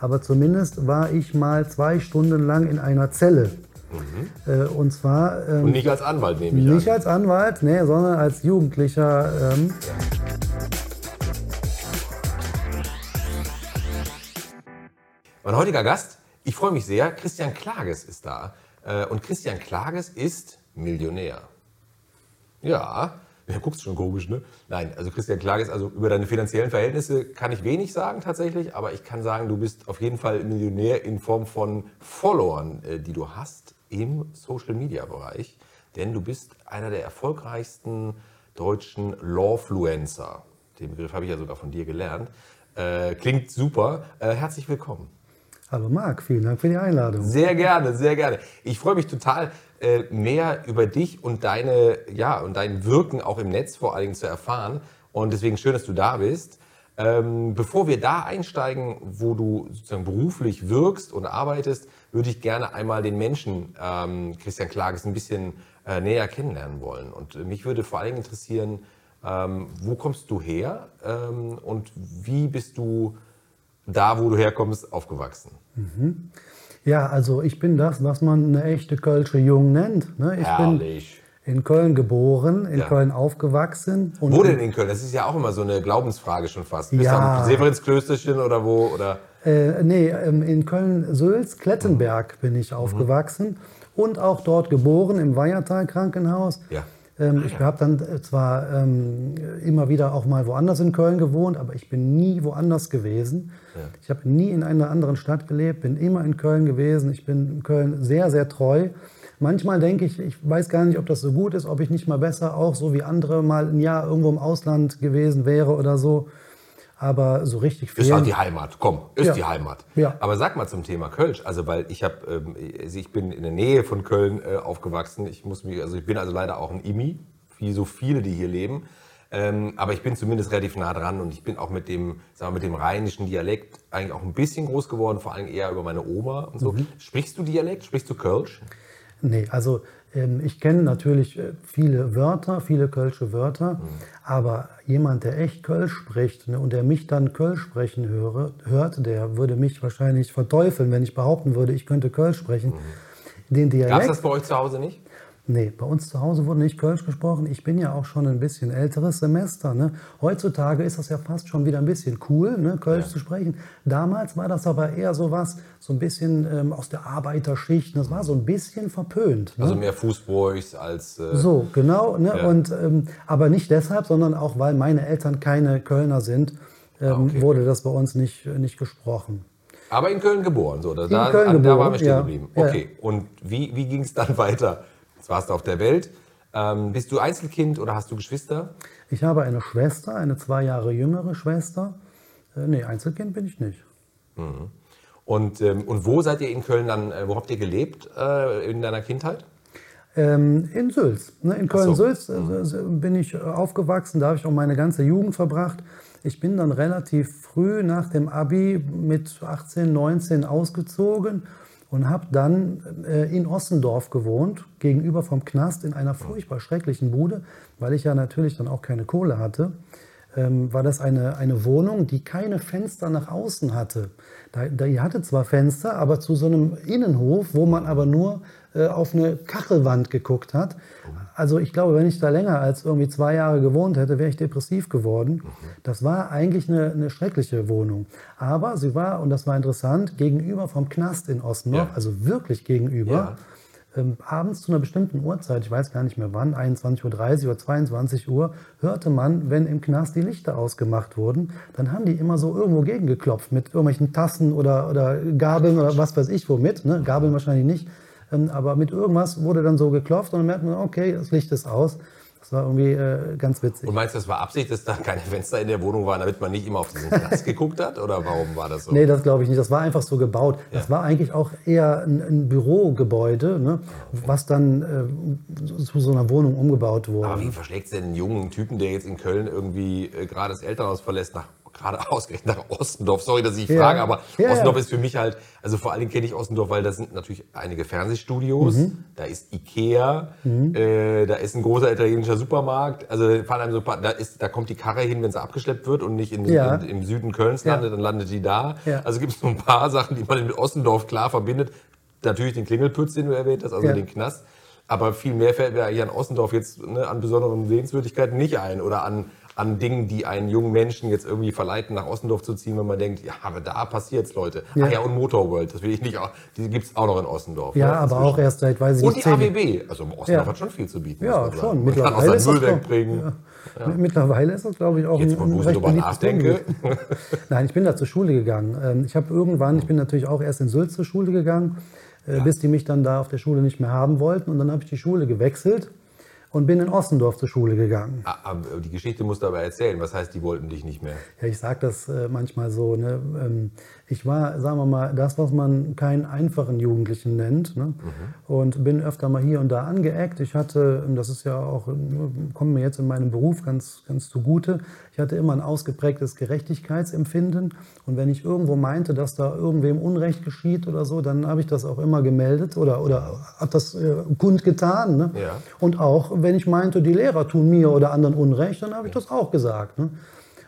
aber zumindest war ich mal zwei Stunden lang in einer Zelle. Äh, und zwar. Ähm, Und nicht als Anwalt, nehme ich nicht an. als Anwalt, nee, sondern als Jugendlicher. Ähm, Mein heutiger Gast, ich freue mich sehr, Christian Klages ist da. Äh, Und Christian Klages ist Millionär. Ja, ja guckst schon komisch, ne? Nein, also Christian Klages, also über deine finanziellen Verhältnisse kann ich wenig sagen tatsächlich, aber ich kann sagen, du bist auf jeden Fall Millionär in Form von Followern, äh, die du hast im Social-Media-Bereich. Denn du bist einer der erfolgreichsten deutschen Lawfluencer. Den Begriff habe ich ja sogar von dir gelernt. Äh, klingt super. Äh, herzlich willkommen. Hallo Marc, vielen Dank für die Einladung. Sehr gerne, sehr gerne. Ich freue mich total, äh, mehr über dich und deine, ja, und dein Wirken auch im Netz vor allen Dingen zu erfahren. Und deswegen schön, dass du da bist. Ähm, bevor wir da einsteigen, wo du sozusagen beruflich wirkst und arbeitest, würde ich gerne einmal den Menschen ähm, Christian Klages ein bisschen äh, näher kennenlernen wollen. Und mich würde vor allen Dingen interessieren, ähm, wo kommst du her ähm, und wie bist du da, wo du herkommst, aufgewachsen? Ja, also ich bin das, was man eine echte Kölsche Jung nennt. Ne? Ich Herrlich. bin in Köln geboren, in Ja. Köln aufgewachsen. Und Wo denn in Köln? Das ist ja auch immer so eine Glaubensfrage schon fast. Bist Ja. du am Severinsklösterchen oder wo? Oder? Äh, nee, ähm, in Köln-Sülz, Klettenberg bin ich aufgewachsen und auch dort geboren im Weihertal-Krankenhaus. Ja. Ähm, ich habe dann äh, zwar ähm, immer wieder auch mal woanders in Köln gewohnt, aber ich bin nie woanders gewesen. Ich habe nie in einer anderen Stadt gelebt, bin immer in Köln gewesen. Ich bin in Köln sehr, sehr treu. Manchmal denke ich, ich weiß gar nicht, ob das so gut ist, ob ich nicht mal besser auch so wie andere mal ein Jahr irgendwo im Ausland gewesen wäre oder so. Aber so richtig Ist fehlen- halt die Heimat, komm, ist Ja. die Heimat. Ja. Aber sag mal zum Thema Kölsch, also weil ich habe, ähm, also ich bin in der Nähe von Köln äh, aufgewachsen. Ich muss mich, also ich bin also leider auch ein Imi, wie so viele, die hier leben. Ähm, aber ich bin zumindest relativ nah dran und ich bin auch mit dem, sagen wir, mit dem rheinischen Dialekt eigentlich auch ein bisschen groß geworden, vor allem eher über meine Oma und so. Sprichst du Dialekt? Sprichst du Kölsch? Nee, also ich kenne natürlich äh, viele Wörter, viele kölsche Wörter, aber jemand, der echt Kölsch spricht ne, und der mich dann Kölsch sprechen höre, hört, der würde mich wahrscheinlich verteufeln, wenn ich behaupten würde, ich könnte Kölsch sprechen. Den Gab es Dialekt, das bei euch zu Hause nicht? Nee, bei uns zu Hause wurde nicht Kölsch gesprochen. Ich bin ja auch schon ein bisschen älteres Semester. Ne? Heutzutage ist das ja fast schon wieder ein bisschen cool, ne, Kölsch zu sprechen. Damals war das aber eher so was, so ein bisschen ähm, aus der Arbeiterschicht. Das war so ein bisschen verpönt. Ne? Also mehr Fußbräuchs als. Äh, So, genau. Ne? Ja. Und, ähm, aber nicht deshalb, sondern auch, weil meine Eltern keine Kölner sind, ähm, Ah, okay. wurde das bei uns nicht, nicht gesprochen. Aber in Köln geboren, so. Da, In da, Köln da geboren, waren wir stehen ja. geblieben. Ja. Okay. Und wie, wie ging es dann weiter? Jetzt warst du auf der Welt. Ähm, bist du Einzelkind oder hast du Geschwister? Ich habe eine Schwester, eine zwei Jahre jüngere Schwester. Äh, nee, Einzelkind bin ich nicht. Und, ähm, und wo seid ihr in Köln dann, äh, wo habt ihr gelebt äh, in deiner Kindheit? Ähm, in Sülz. Ne? In Ach so. Köln-Sülz äh, bin ich äh, aufgewachsen, da habe ich auch meine ganze Jugend verbracht. Ich bin dann relativ früh nach dem Abi mit 18, 19 ausgezogen und habe dann äh, in Ossendorf gewohnt, gegenüber vom Knast in einer furchtbar schrecklichen Bude, weil ich ja natürlich dann auch keine Kohle hatte. Ähm, war das eine, eine Wohnung, die keine Fenster nach außen hatte. Da, da, die hatte zwar Fenster, aber zu so einem Innenhof, wo man aber nur äh, auf eine Kachelwand geguckt hat. Also ich glaube, wenn ich da länger als irgendwie zwei Jahre gewohnt hätte, wäre ich depressiv geworden. Das war eigentlich eine, eine schreckliche Wohnung. Aber sie war, und das war interessant, gegenüber vom Knast in Ostendorf, Ja. also wirklich gegenüber. Ja. Ähm, abends zu einer bestimmten Uhrzeit, ich weiß gar nicht mehr wann, 21.30 Uhr oder 22 Uhr, hörte man, wenn im Knast die Lichter ausgemacht wurden, dann haben die immer so irgendwo gegengeklopft mit irgendwelchen Tassen oder, oder Gabeln oder was weiß ich womit. Ne? Gabeln wahrscheinlich nicht. Ähm, aber mit irgendwas wurde dann so geklopft und dann merkt man, okay, das Licht ist aus. Das war irgendwie äh, ganz witzig. Und meinst du, das war Absicht, dass da keine Fenster in der Wohnung waren, damit man nicht immer auf diesen Platz geguckt hat? Oder warum war das so? Nee, das glaube ich nicht. Das war einfach so gebaut. Das war eigentlich auch eher ein, ein Bürogebäude, ne? was dann äh, zu so einer Wohnung umgebaut wurde. Aber wie verschlägt es denn einen jungen Typen, der jetzt in Köln irgendwie äh, gerade das Elternhaus verlässt, nach gerade ausgerechnet nach Ossendorf. Sorry, dass ich Ja. frage, aber Ja, Ossendorf ja. ist für mich halt, also vor allen Dingen kenne ich Ossendorf, weil da sind natürlich einige Fernsehstudios, da ist Ikea, äh, da ist ein großer italienischer Supermarkt. Also fahren einem so ein paar, da, ist, da kommt die Karre hin, wenn sie abgeschleppt wird und nicht in, in, im Süden Kölns landet, dann landet die da. Also gibt es so ein paar Sachen, die man mit Ossendorf klar verbindet. Natürlich den Klingelpütz, den du erwähnt hast, also den Knast. Aber viel mehr fällt mir eigentlich an Ossendorf jetzt ne, an besonderen Sehenswürdigkeiten nicht ein oder an, an Dingen, die einen jungen Menschen jetzt irgendwie verleiten, nach Ossendorf zu ziehen, wenn man denkt, ja, aber da passiert's, Leute. Ja. Ach ja, und Motorworld, das will ich nicht, auch, die gibt's auch noch in Ossendorf. Ja, ne, aber inzwischen. auch erst seit, weiß ich Und nicht, die zehn AWB, also Ossendorf Ja. hat schon viel zu bieten. Ja, schon. Mittlerweile ist das doch- wegbringen. Mittlerweile ist das, glaube ich, auch Jetzt, ein, ein ich recht drüber nachdenke. Nein, ich bin da zur Schule gegangen. Ähm, Ich habe irgendwann, ich bin natürlich auch erst in Sylt zur Schule gegangen, äh, bis die mich dann da auf der Schule nicht mehr haben wollten. Und dann habe ich die Schule gewechselt und bin in Ossendorf zur Schule gegangen. Ah, aber Die Geschichte musst du aber erzählen. Was heißt, die wollten dich nicht mehr? Ja, ich sage das äh, manchmal so. Ne? Ich war, sagen wir mal, das, was man keinen einfachen Jugendlichen nennt. Ne? Und bin öfter mal hier und da angeeckt. Ich hatte, das ist ja auch, kommt mir jetzt in meinem Beruf ganz, ganz zugute, ich hatte immer ein ausgeprägtes Gerechtigkeitsempfinden. Und wenn ich irgendwo meinte, dass da irgendwem Unrecht geschieht oder so, dann habe ich das auch immer gemeldet oder, oder habe das äh, kundgetan. Ne? Ja. Und auch wenn ich meinte, die Lehrer tun mir oder anderen Unrecht, dann habe ich das auch gesagt. Ne?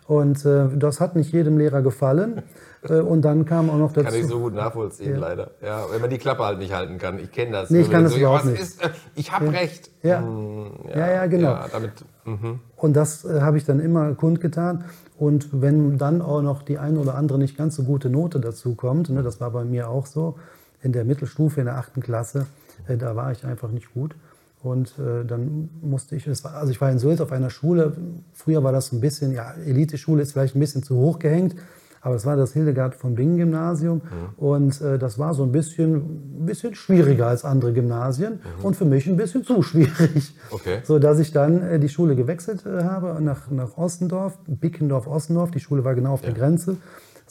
Und äh, das hat nicht jedem Lehrer gefallen. Äh, und dann kam auch noch dazu. Kann ich so gut nachvollziehen, leider. Ja, wenn man die Klappe halt nicht halten kann. Ich kenne das. Nee, ich kann das ja, überhaupt nicht. Ist, äh, ich habe recht. Ja. Hm, Ja, ja, genau. Ja, damit, mhm. Und das äh, habe ich dann immer kundgetan. Und wenn dann auch noch die eine oder andere nicht ganz so gute Note dazu kommt, ne, das war bei mir auch so, in der Mittelstufe, in der achten Klasse, äh, da war ich einfach nicht gut. Und äh, dann musste ich, es war, also ich war in Sylt auf einer Schule, früher war das so ein bisschen, ja, Eliteschule ist vielleicht ein bisschen zu hoch gehängt, aber es war das Hildegard von Bingen Gymnasium und äh, das war so ein bisschen, bisschen schwieriger als andere Gymnasien und für mich ein bisschen zu schwierig. Okay. So dass ich dann äh, die Schule gewechselt äh, habe nach, nach Ossendorf, Bickendorf-Ossendorf. Die Schule war genau auf der Grenze.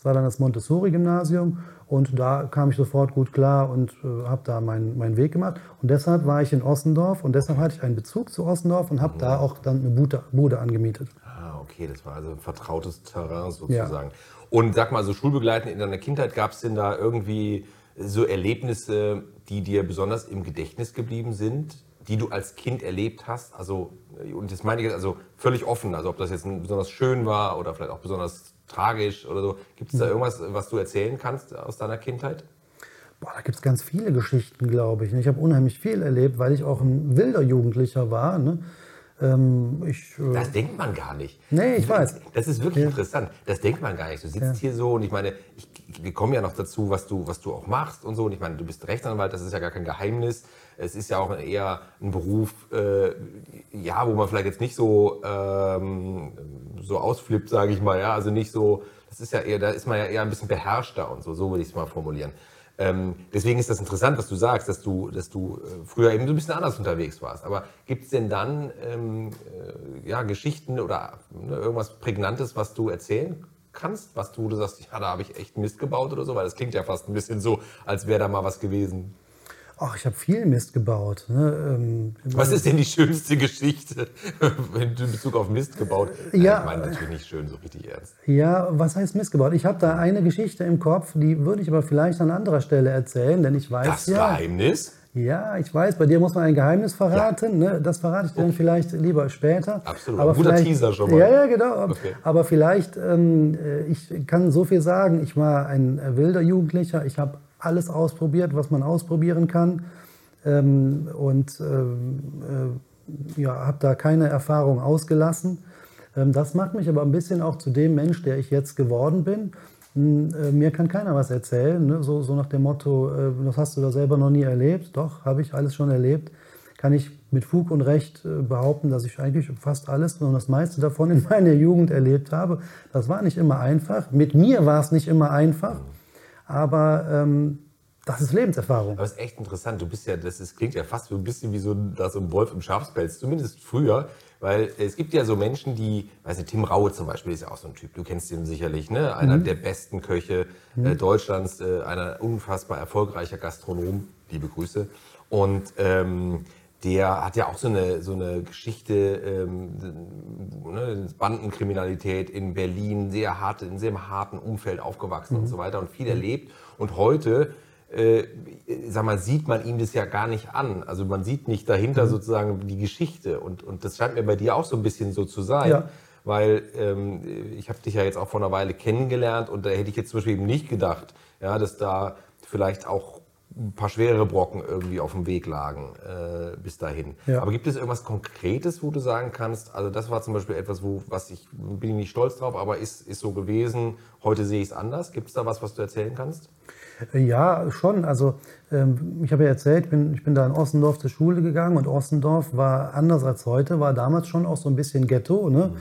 Das war dann das Montessori-Gymnasium und da kam ich sofort gut klar und äh, habe da meinen meinen Weg gemacht. Und deshalb war ich in Ossendorf und deshalb hatte ich einen Bezug zu Ossendorf und habe da auch dann eine Bude, Bude angemietet. Ah, okay, das war also ein vertrautes Terrain sozusagen. Und sag mal, so schulbegleitend in deiner Kindheit, gab es denn da irgendwie so Erlebnisse, die dir besonders im Gedächtnis geblieben sind, die du als Kind erlebt hast? Also, und das meine ich jetzt also völlig offen, also ob das jetzt besonders schön war oder vielleicht auch besonders tragisch oder so. Gibt es da irgendwas, was du erzählen kannst aus deiner Kindheit? Boah, da gibt es ganz viele Geschichten, glaube ich. Ich habe unheimlich viel erlebt, weil ich auch ein wilder Jugendlicher war. Ne? Ähm, ich, äh, Das denkt man gar nicht. Nee, ich weiß. Das ist wirklich Ja. interessant. Das denkt man gar nicht. Du sitzt Ja. hier so und ich meine, ich, wir kommen ja noch dazu, was du, was du auch machst und so. Und ich meine, du bist Rechtsanwalt, das ist ja gar kein Geheimnis. Es ist ja auch eher ein Beruf, äh, ja, wo man vielleicht jetzt nicht so, ähm, so ausflippt, sage ich mal. Ja, also nicht so, das ist ja eher, da ist man ja eher ein bisschen beherrschter und so, so würde ich es mal formulieren. Ähm, deswegen ist das interessant, was du sagst, dass du, dass du äh, früher eben so ein bisschen anders unterwegs warst. Aber gibt es denn dann ähm, äh, ja, Geschichten oder ne, irgendwas Prägnantes, was du erzählen kannst, was du, du sagst, ja, da habe ich echt Mist gebaut oder so? Weil das klingt ja fast ein bisschen so, als wäre da mal was gewesen. Ach, ich habe viel Mist gebaut. Ne? Ähm, Was ist denn die schönste Geschichte, wenn du in Bezug auf Mist gebaut? Ja. Ich meine natürlich nicht schön, so richtig ernst. Ja, was heißt Mist gebaut? Ich habe da eine Geschichte im Kopf, die würde ich aber vielleicht an anderer Stelle erzählen, denn ich weiß Das ja. Geheimnis? Ja, ich weiß, bei dir muss man ein Geheimnis verraten. Ne? Das verrate ich dir dann vielleicht lieber später. Absolut. Aber guter Teaser schon mal. Ja, ja, genau. Okay. Aber vielleicht, ähm, äh, ich kann so viel sagen, ich war ein äh, wilder Jugendlicher. Ich habe alles ausprobiert, was man ausprobieren kann. Ähm, und ähm, äh, ja, habe da keine Erfahrung ausgelassen. Ähm, das macht mich aber ein bisschen auch zu dem Mensch, der ich jetzt geworden bin. Hm, äh, Mir kann keiner was erzählen, ne? so, so nach dem Motto, äh, das hast du da selber noch nie erlebt. Doch, habe ich alles schon erlebt. Kann ich mit Fug und Recht äh, behaupten, dass ich eigentlich fast alles und das meiste davon in meiner Jugend erlebt habe. Das war nicht immer einfach. Mit mir war es nicht immer einfach, aber ähm, das ist Lebenserfahrung. Aber es ist echt interessant. Du bist ja, das ist, klingt ja fast so ein bisschen wie so ein, da so ein Wolf im Schafspelz, zumindest früher. Weil es gibt ja so Menschen, die, weiß nicht, Tim Raue zum Beispiel ist ja auch so ein Typ, du kennst ihn sicherlich, ne? Einer der besten Köche äh, Deutschlands, äh, einer unfassbar erfolgreicher Gastronom, liebe Grüße. Und ähm, der hat ja auch so eine, so eine Geschichte, ähm, ne, Bandenkriminalität in Berlin, sehr hart, in sehr harten Umfeld aufgewachsen und so weiter und viel erlebt. Und heute, äh, sag mal, sieht man ihm das ja gar nicht an. Also man sieht nicht dahinter sozusagen die Geschichte. Und, und das scheint mir bei dir auch so ein bisschen so zu sein. Ja. Weil ähm, ich habe dich ja jetzt auch vor einer Weile kennengelernt und da hätte ich jetzt zum Beispiel eben nicht gedacht, ja, dass da vielleicht auch ein paar schwere Brocken irgendwie auf dem Weg lagen äh, bis dahin. Ja. Aber gibt es irgendwas Konkretes, wo du sagen kannst, also das war zum Beispiel etwas, wo, was ich, bin ich nicht stolz drauf, aber ist, ist so gewesen, heute sehe ich es anders. Gibt es da was, was du erzählen kannst? Ja, schon. Also ähm, ich habe ja erzählt, ich bin, ich bin da in Ossendorf zur Schule gegangen und Ossendorf war anders als heute, war damals schon auch so ein bisschen Ghetto. Ne?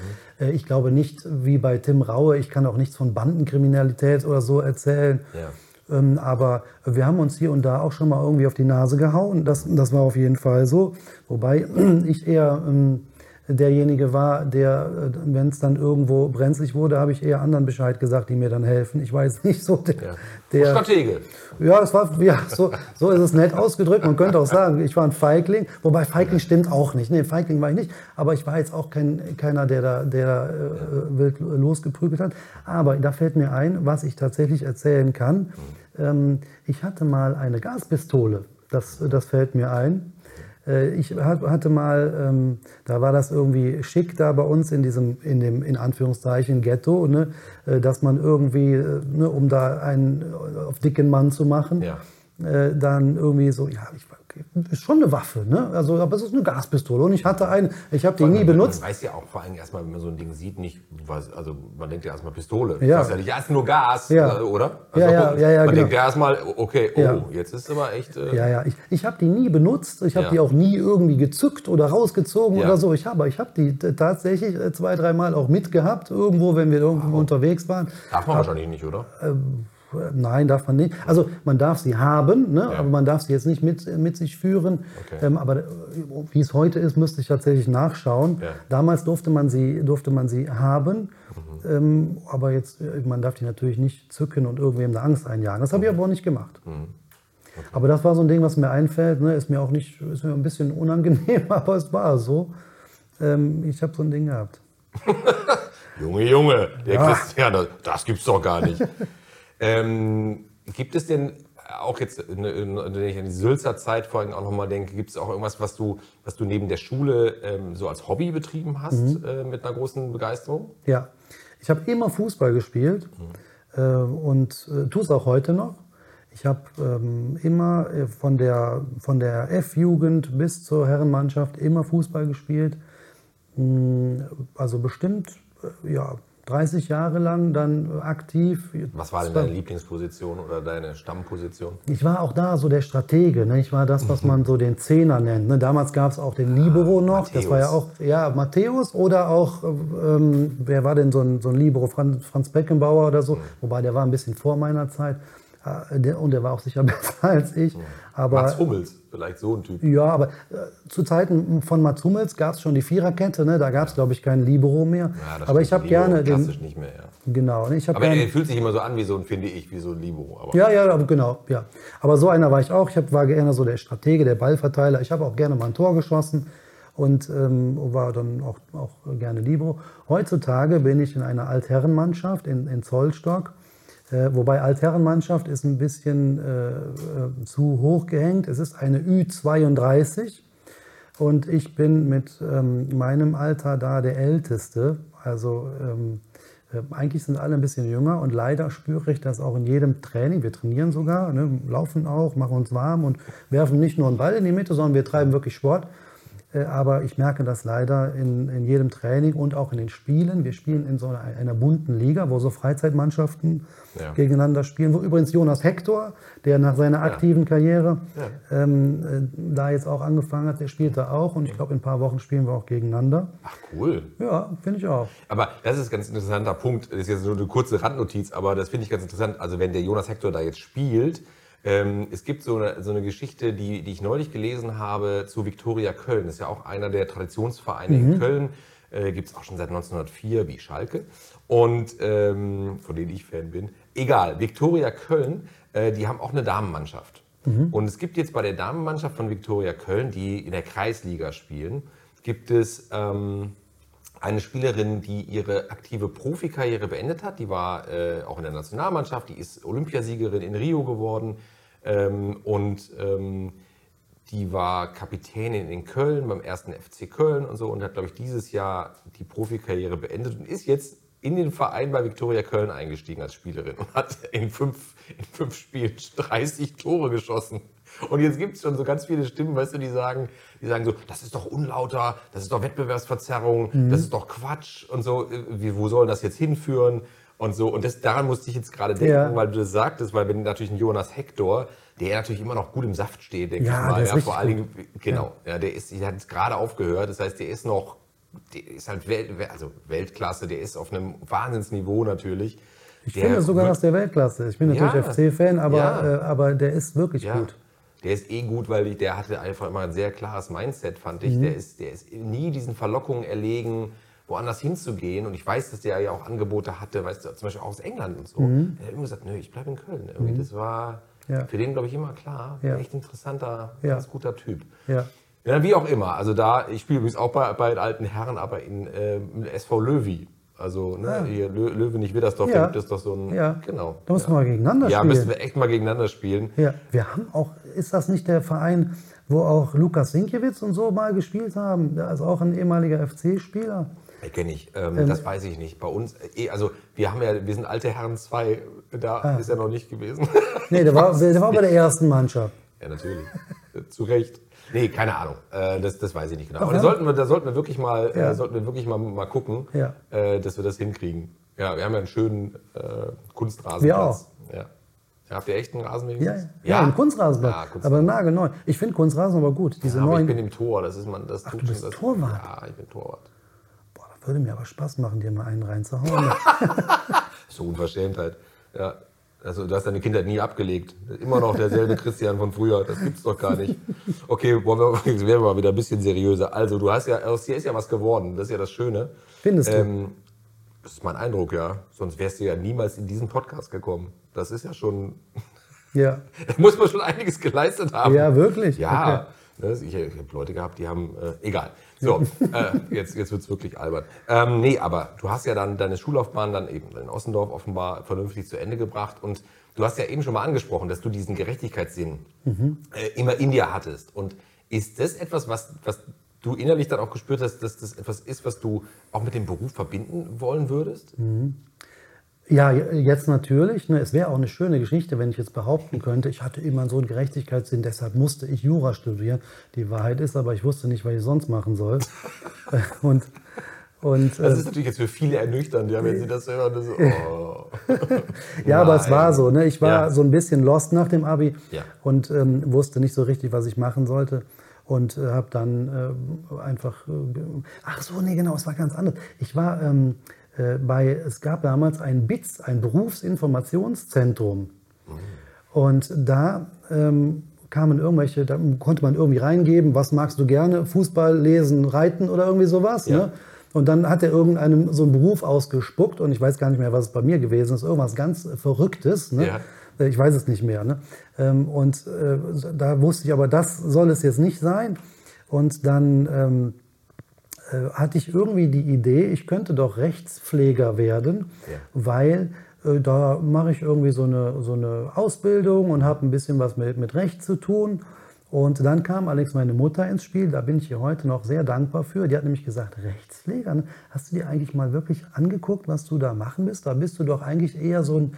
Äh, Ich glaube nicht wie bei Tim Raue, ich kann auch nichts von Bandenkriminalität oder so erzählen. Ja. Ähm, aber wir haben uns hier und da auch schon mal irgendwie auf die Nase gehauen. Das, das war auf jeden Fall so. Wobei ich eher ähm, derjenige war, der, äh, wenn es dann irgendwo brenzlig wurde, habe ich eher anderen Bescheid gesagt, die mir dann helfen. Ich war jetzt nicht so der. Ja. der Stratege. ja, es war, ja so, so ist es nett ausgedrückt. Man könnte auch sagen, ich war ein Feigling. Wobei Feigling stimmt auch nicht. Nee, Feigling war ich nicht. Aber ich war jetzt auch kein, keiner, der da der, äh, wild losgeprügelt hat. Aber da fällt mir ein, was ich tatsächlich erzählen kann. Ähm, ich hatte mal eine Gaspistole. Das, das fällt mir ein. Äh, Ich hat- hatte mal, ähm, da war das irgendwie schick da bei uns in diesem, in dem, in Anführungszeichen, Ghetto, ne, äh, dass man irgendwie, äh, ne, um da einen auf dicken Mann zu machen, Ja. dann irgendwie so, ja, ich, okay, ist schon eine Waffe, ne? Also, aber es ist eine Gaspistole und ich hatte eine, ich habe die nie man, benutzt. Man weiß ja auch vor allem erstmal, wenn man so ein Ding sieht, nicht, was, also man denkt ja erstmal Pistole. Ja. Das ist ja nicht, ja, ist nur Gas, Ja. äh, oder? Ja, ja, ja, ja, Man genau. denkt ja erstmal, okay, oh, Ja. jetzt ist aber echt. Äh, Ja, ja, ich, ich habe die nie benutzt. Ich habe Ja. die auch nie irgendwie gezückt oder rausgezogen oder so. Ich habe, ich habe die tatsächlich äh, zwei, dreimal auch mitgehabt, irgendwo, wenn wir irgendwo unterwegs waren. Darf man wahrscheinlich nicht, oder? Äh, Nein, darf man nicht. Also man darf sie haben, ne? Ja. aber man darf sie jetzt nicht mit, mit sich führen. Okay. Ähm, aber äh, wie es heute ist, müsste ich tatsächlich nachschauen. Ja. Damals durfte man sie, durfte man sie haben, Mhm. ähm, aber jetzt, äh, man darf die natürlich nicht zücken und irgendwem eine Angst einjagen. Das habe ich aber auch nicht gemacht. Mhm. Aber das war so ein Ding, was mir einfällt. Ne? Ist mir auch nicht, ist mir ein bisschen unangenehm, aber es war so. Ähm, ich habe so ein Ding gehabt. Junge, Junge, der Ja. Christian, das, das gibt's doch gar nicht. ähm, gibt es denn auch jetzt, wenn ich an die Sülzer Zeit vor allem auch nochmal denke, gibt es auch irgendwas, was du, was du neben der Schule ähm, so als Hobby betrieben hast, Mhm. äh, mit einer großen Begeisterung? Ja, ich habe immer Fußball gespielt äh, und äh, tue es auch heute noch. Ich habe ähm, immer äh, von der, von der F-Jugend bis zur Herrenmannschaft immer Fußball gespielt. Mm, Also bestimmt äh, ja, 30 Jahre lang dann aktiv. Was war denn deine Lieblingsposition oder deine Stammposition? ich war auch da so der Stratege. Ne? Ich war das, was man so den Zehner nennt. Ne? Damals gab es auch den Libero noch. Das war ja auch, Matthäus. ja, Matthäus oder auch, ähm, wer war denn so ein, so ein Libero? Franz, Franz Beckenbauer oder so. Wobei der war ein bisschen vor meiner Zeit. Äh, und der war auch sicher besser als ich. Aber, Mats Hummels, vielleicht so ein Typ. ja, aber äh, zu Zeiten von Mats Hummels gab es schon die Viererkette. Ne? Da gab es, glaube ich, keinen Libero mehr. Ja, das aber ich habe gerne den. Klassisch nicht mehr, ja. Genau. ne? Ich Aber gerne, er fühlt sich immer so an wie so ein, finde ich, wie so ein Libero. Aber Ja, ja, aber genau, ja. Aber so einer war ich auch. Ich hab, war gerne so der Stratege, der Ballverteiler. Ich habe auch gerne mal ein Tor geschossen und ähm, war dann auch, auch gerne Libero. Heutzutage bin ich in einer Altherrenmannschaft in, in Zollstock. Äh, wobei Altherrenmannschaft ist ein bisschen äh, äh, zu hoch gehängt. Es ist eine Ü32 und ich bin mit ähm, meinem Alter da der Älteste. Also ähm, äh, eigentlich sind alle ein bisschen jünger und leider spüre ich das auch in jedem Training. Wir trainieren sogar, ne, laufen auch, machen uns warm und werfen nicht nur einen Ball in die Mitte, sondern wir treiben wirklich Sport. Äh, Aber ich merke das leider in, in jedem Training und auch in den Spielen. Wir spielen in so einer, einer bunten Liga, wo so Freizeitmannschaften Ja. gegeneinander spielen. Wo übrigens Jonas Hector, der nach seiner aktiven Karriere ähm, äh, da jetzt auch angefangen hat, der spielt da auch. Und ich glaube, in ein paar Wochen spielen wir auch gegeneinander. Ach, cool. Ja, finde ich auch. Aber das ist ein ganz interessanter Punkt. Das ist jetzt nur eine kurze Randnotiz, aber das finde ich ganz interessant. Also wenn der Jonas Hector da jetzt spielt, ähm, es gibt so eine, so eine Geschichte, die, die ich neulich gelesen habe zu Viktoria Köln. Das ist ja auch einer der Traditionsvereine in Köln. Äh, gibt es auch schon seit 1904, wie Schalke. Und ähm, von denen ich Fan bin. Egal, Viktoria Köln, äh, die haben auch eine Damenmannschaft. Und es gibt jetzt bei der Damenmannschaft von Viktoria Köln, die in der Kreisliga spielen, gibt es ähm, eine Spielerin, die ihre aktive Profikarriere beendet hat. Die war äh, auch in der Nationalmannschaft, die ist Olympiasiegerin in Rio geworden ähm, und ähm, die war Kapitänin in Köln beim ersten FC Köln und so und hat, glaube ich, dieses Jahr die Profikarriere beendet und ist jetzt in den Verein bei Viktoria Köln eingestiegen als Spielerin und hat in fünf, in fünf Spielen 30 Tore geschossen. Und jetzt gibt es schon so ganz viele Stimmen, weißt du, die sagen, die sagen so, das ist doch unlauter, das ist doch Wettbewerbsverzerrung, Mhm. das ist doch Quatsch und so, wie, wo soll das jetzt hinführen und so. Und das, daran musste ich jetzt gerade denken, Ja. weil du das sagtest, weil wenn natürlich ein Jonas Hector, der natürlich immer noch gut im Saft steht, denke Ja, ich mal, der ja, vor allen Dingen, genau, ja. der ist, der hat jetzt gerade aufgehört, das heißt, der ist noch, der ist halt Welt, also Weltklasse, der ist auf einem Wahnsinnsniveau natürlich. Ich finde sogar, dass der Weltklasse ist. Ich bin natürlich Ja. FC-Fan, aber, Ja. äh, aber der ist wirklich Ja, gut. Der ist eh gut, weil ich, der hatte einfach immer ein sehr klares Mindset, fand ich. Der, ist, der ist nie diesen Verlockungen erlegen, woanders hinzugehen. Und ich weiß, dass der ja auch Angebote hatte, weißt du, zum Beispiel auch aus England und so. Der hat immer gesagt, nö, ich bleibe in Köln. Irgendwie, Das war Ja. für den, glaube ich, immer klar. Ja. Echt interessanter, Ja. ganz guter Typ. Ja. Ja, wie auch immer. Also da, ich spiele übrigens auch bei, bei den alten Herren, aber in ähm, SV Löwy. Also ne, hier Lö, Löwe nicht Widdersdorf, Ah. Ja. da gibt es doch so ein. Ja. Genau. Da müssen ja. wir mal gegeneinander Ja, spielen. müssen wir echt mal gegeneinander spielen. Ja, wir haben auch, ist das nicht der Verein, wo auch Lukas Sinkiewicz und so mal gespielt haben? Der ist auch ein ehemaliger FC-Spieler. Kenne ich. Ähm, das weiß ich nicht. Bei uns, eh, also wir haben ja, wir sind alte Herren 2, da Ah. ist er noch nicht gewesen. Nee, der war, der war bei der ersten Mannschaft. ja, natürlich. Zu Recht. Nee, keine Ahnung. Äh, das, das weiß ich nicht genau. Aber da ja. sollten wir, da sollten wir wirklich mal, Ja. äh, sollten wir wirklich mal, mal gucken, Ja. äh, dass wir das hinkriegen. Ja, wir haben ja einen schönen äh, Kunstrasenplatz. Wir auch. Ja. ja. Habt ihr echt einen Rasen Ja, wenigstens? ja, ein Kunstrasenplatz. Ja, Kunstrasen. aber nagelneu. Ich finde Kunstrasen aber gut. Diese Ja, aber ich neuen. bin im Tor, das ist man, das tut du bist schon, das, Torwart? Ja, ich bin Torwart. Boah, das würde mir aber Spaß machen, dir mal einen reinzuhauen. So Unverschämtheit. Ja. Also du hast deine Kindheit nie abgelegt. Immer noch derselbe Christian von früher. Das gibt's doch gar nicht. Okay, wollen wir, jetzt werden wir mal wieder ein bisschen seriöser. Also du hast ja, aus dir ist ja was geworden. Das ist ja das Schöne. Findest du? Ähm, das ist mein Eindruck, ja. Sonst wärst du ja niemals in diesen Podcast gekommen. Das ist ja schon, ja. da muss man schon einiges geleistet haben. ja, wirklich. Ja, ne, ich, ich habe Leute gehabt, die haben, äh, egal. So, äh, jetzt, jetzt wird es wirklich albern. Ähm, nee, aber du hast ja dann deine Schullaufbahn dann eben in Ossendorf offenbar vernünftig zu Ende gebracht und du hast ja eben schon mal angesprochen, dass du diesen Gerechtigkeitssinn äh, immer in dir hattest. Und ist das etwas, was, was du innerlich dann auch gespürt hast, dass das etwas ist, was du auch mit dem Beruf verbinden wollen würdest? Ja, jetzt natürlich. Ne, es wäre auch eine schöne Geschichte, wenn ich jetzt behaupten könnte, ich hatte immer so einen Gerechtigkeitssinn, deshalb musste ich Jura studieren. Die Wahrheit ist aber, ich wusste nicht, was ich sonst machen soll. und und Das äh, ist natürlich jetzt für viele ernüchternd, ja, wenn sie das hören. Das so, oh. ja, aber es war so. Ne? Ich war Ja. so ein bisschen lost nach dem Abi Ja. und ähm, wusste nicht so richtig, was ich machen sollte. Und äh, habe dann äh, einfach. Äh, ach so, nee, genau, es war ganz anders. Ich war ähm, äh, bei, es gab damals ein BITS, ein Berufsinformationszentrum. Und da ähm, kamen irgendwelche, da konnte man irgendwie reingeben, was magst du gerne? Fußball, Lesen, Reiten oder irgendwie sowas. Ja. Ne? Und dann hat er irgendeinen so einen Beruf ausgespuckt und ich weiß gar nicht mehr, was es bei mir gewesen ist. Irgendwas ganz Verrücktes. Ne? Ja. Ich weiß es nicht mehr. Ne? Ähm, Und äh, da wusste ich aber, das soll es jetzt nicht sein. Und dann ähm, äh, hatte ich irgendwie die Idee, ich könnte doch Rechtspfleger werden, Ja. weil äh, da mache ich irgendwie so eine, so eine Ausbildung und habe ein bisschen was mit, mit Recht zu tun. Und dann kam allerdings meine Mutter ins Spiel, da bin ich ihr heute noch sehr dankbar für. Die hat nämlich gesagt, Rechtspfleger, ne? hast du dir eigentlich mal wirklich angeguckt, was du da machen bist? Da bist du doch eigentlich eher so ein,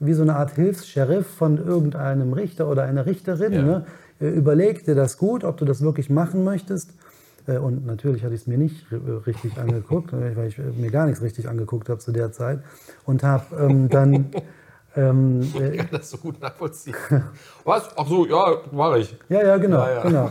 wie so eine Art Hilfs-Sheriff von irgendeinem Richter oder einer Richterin. Ja. Ne? Äh, Überleg dir das gut, ob du das wirklich machen möchtest. Äh, Und natürlich hatte ich es mir nicht r- richtig angeguckt, äh, weil ich äh, mir gar nichts richtig angeguckt habe zu der Zeit. Und habe ähm, dann, ähm, äh, Ich kann das so gut nachvollziehen. Was? Ach so, ja, mache ich. ja, ja, genau, Ja, ja. genau.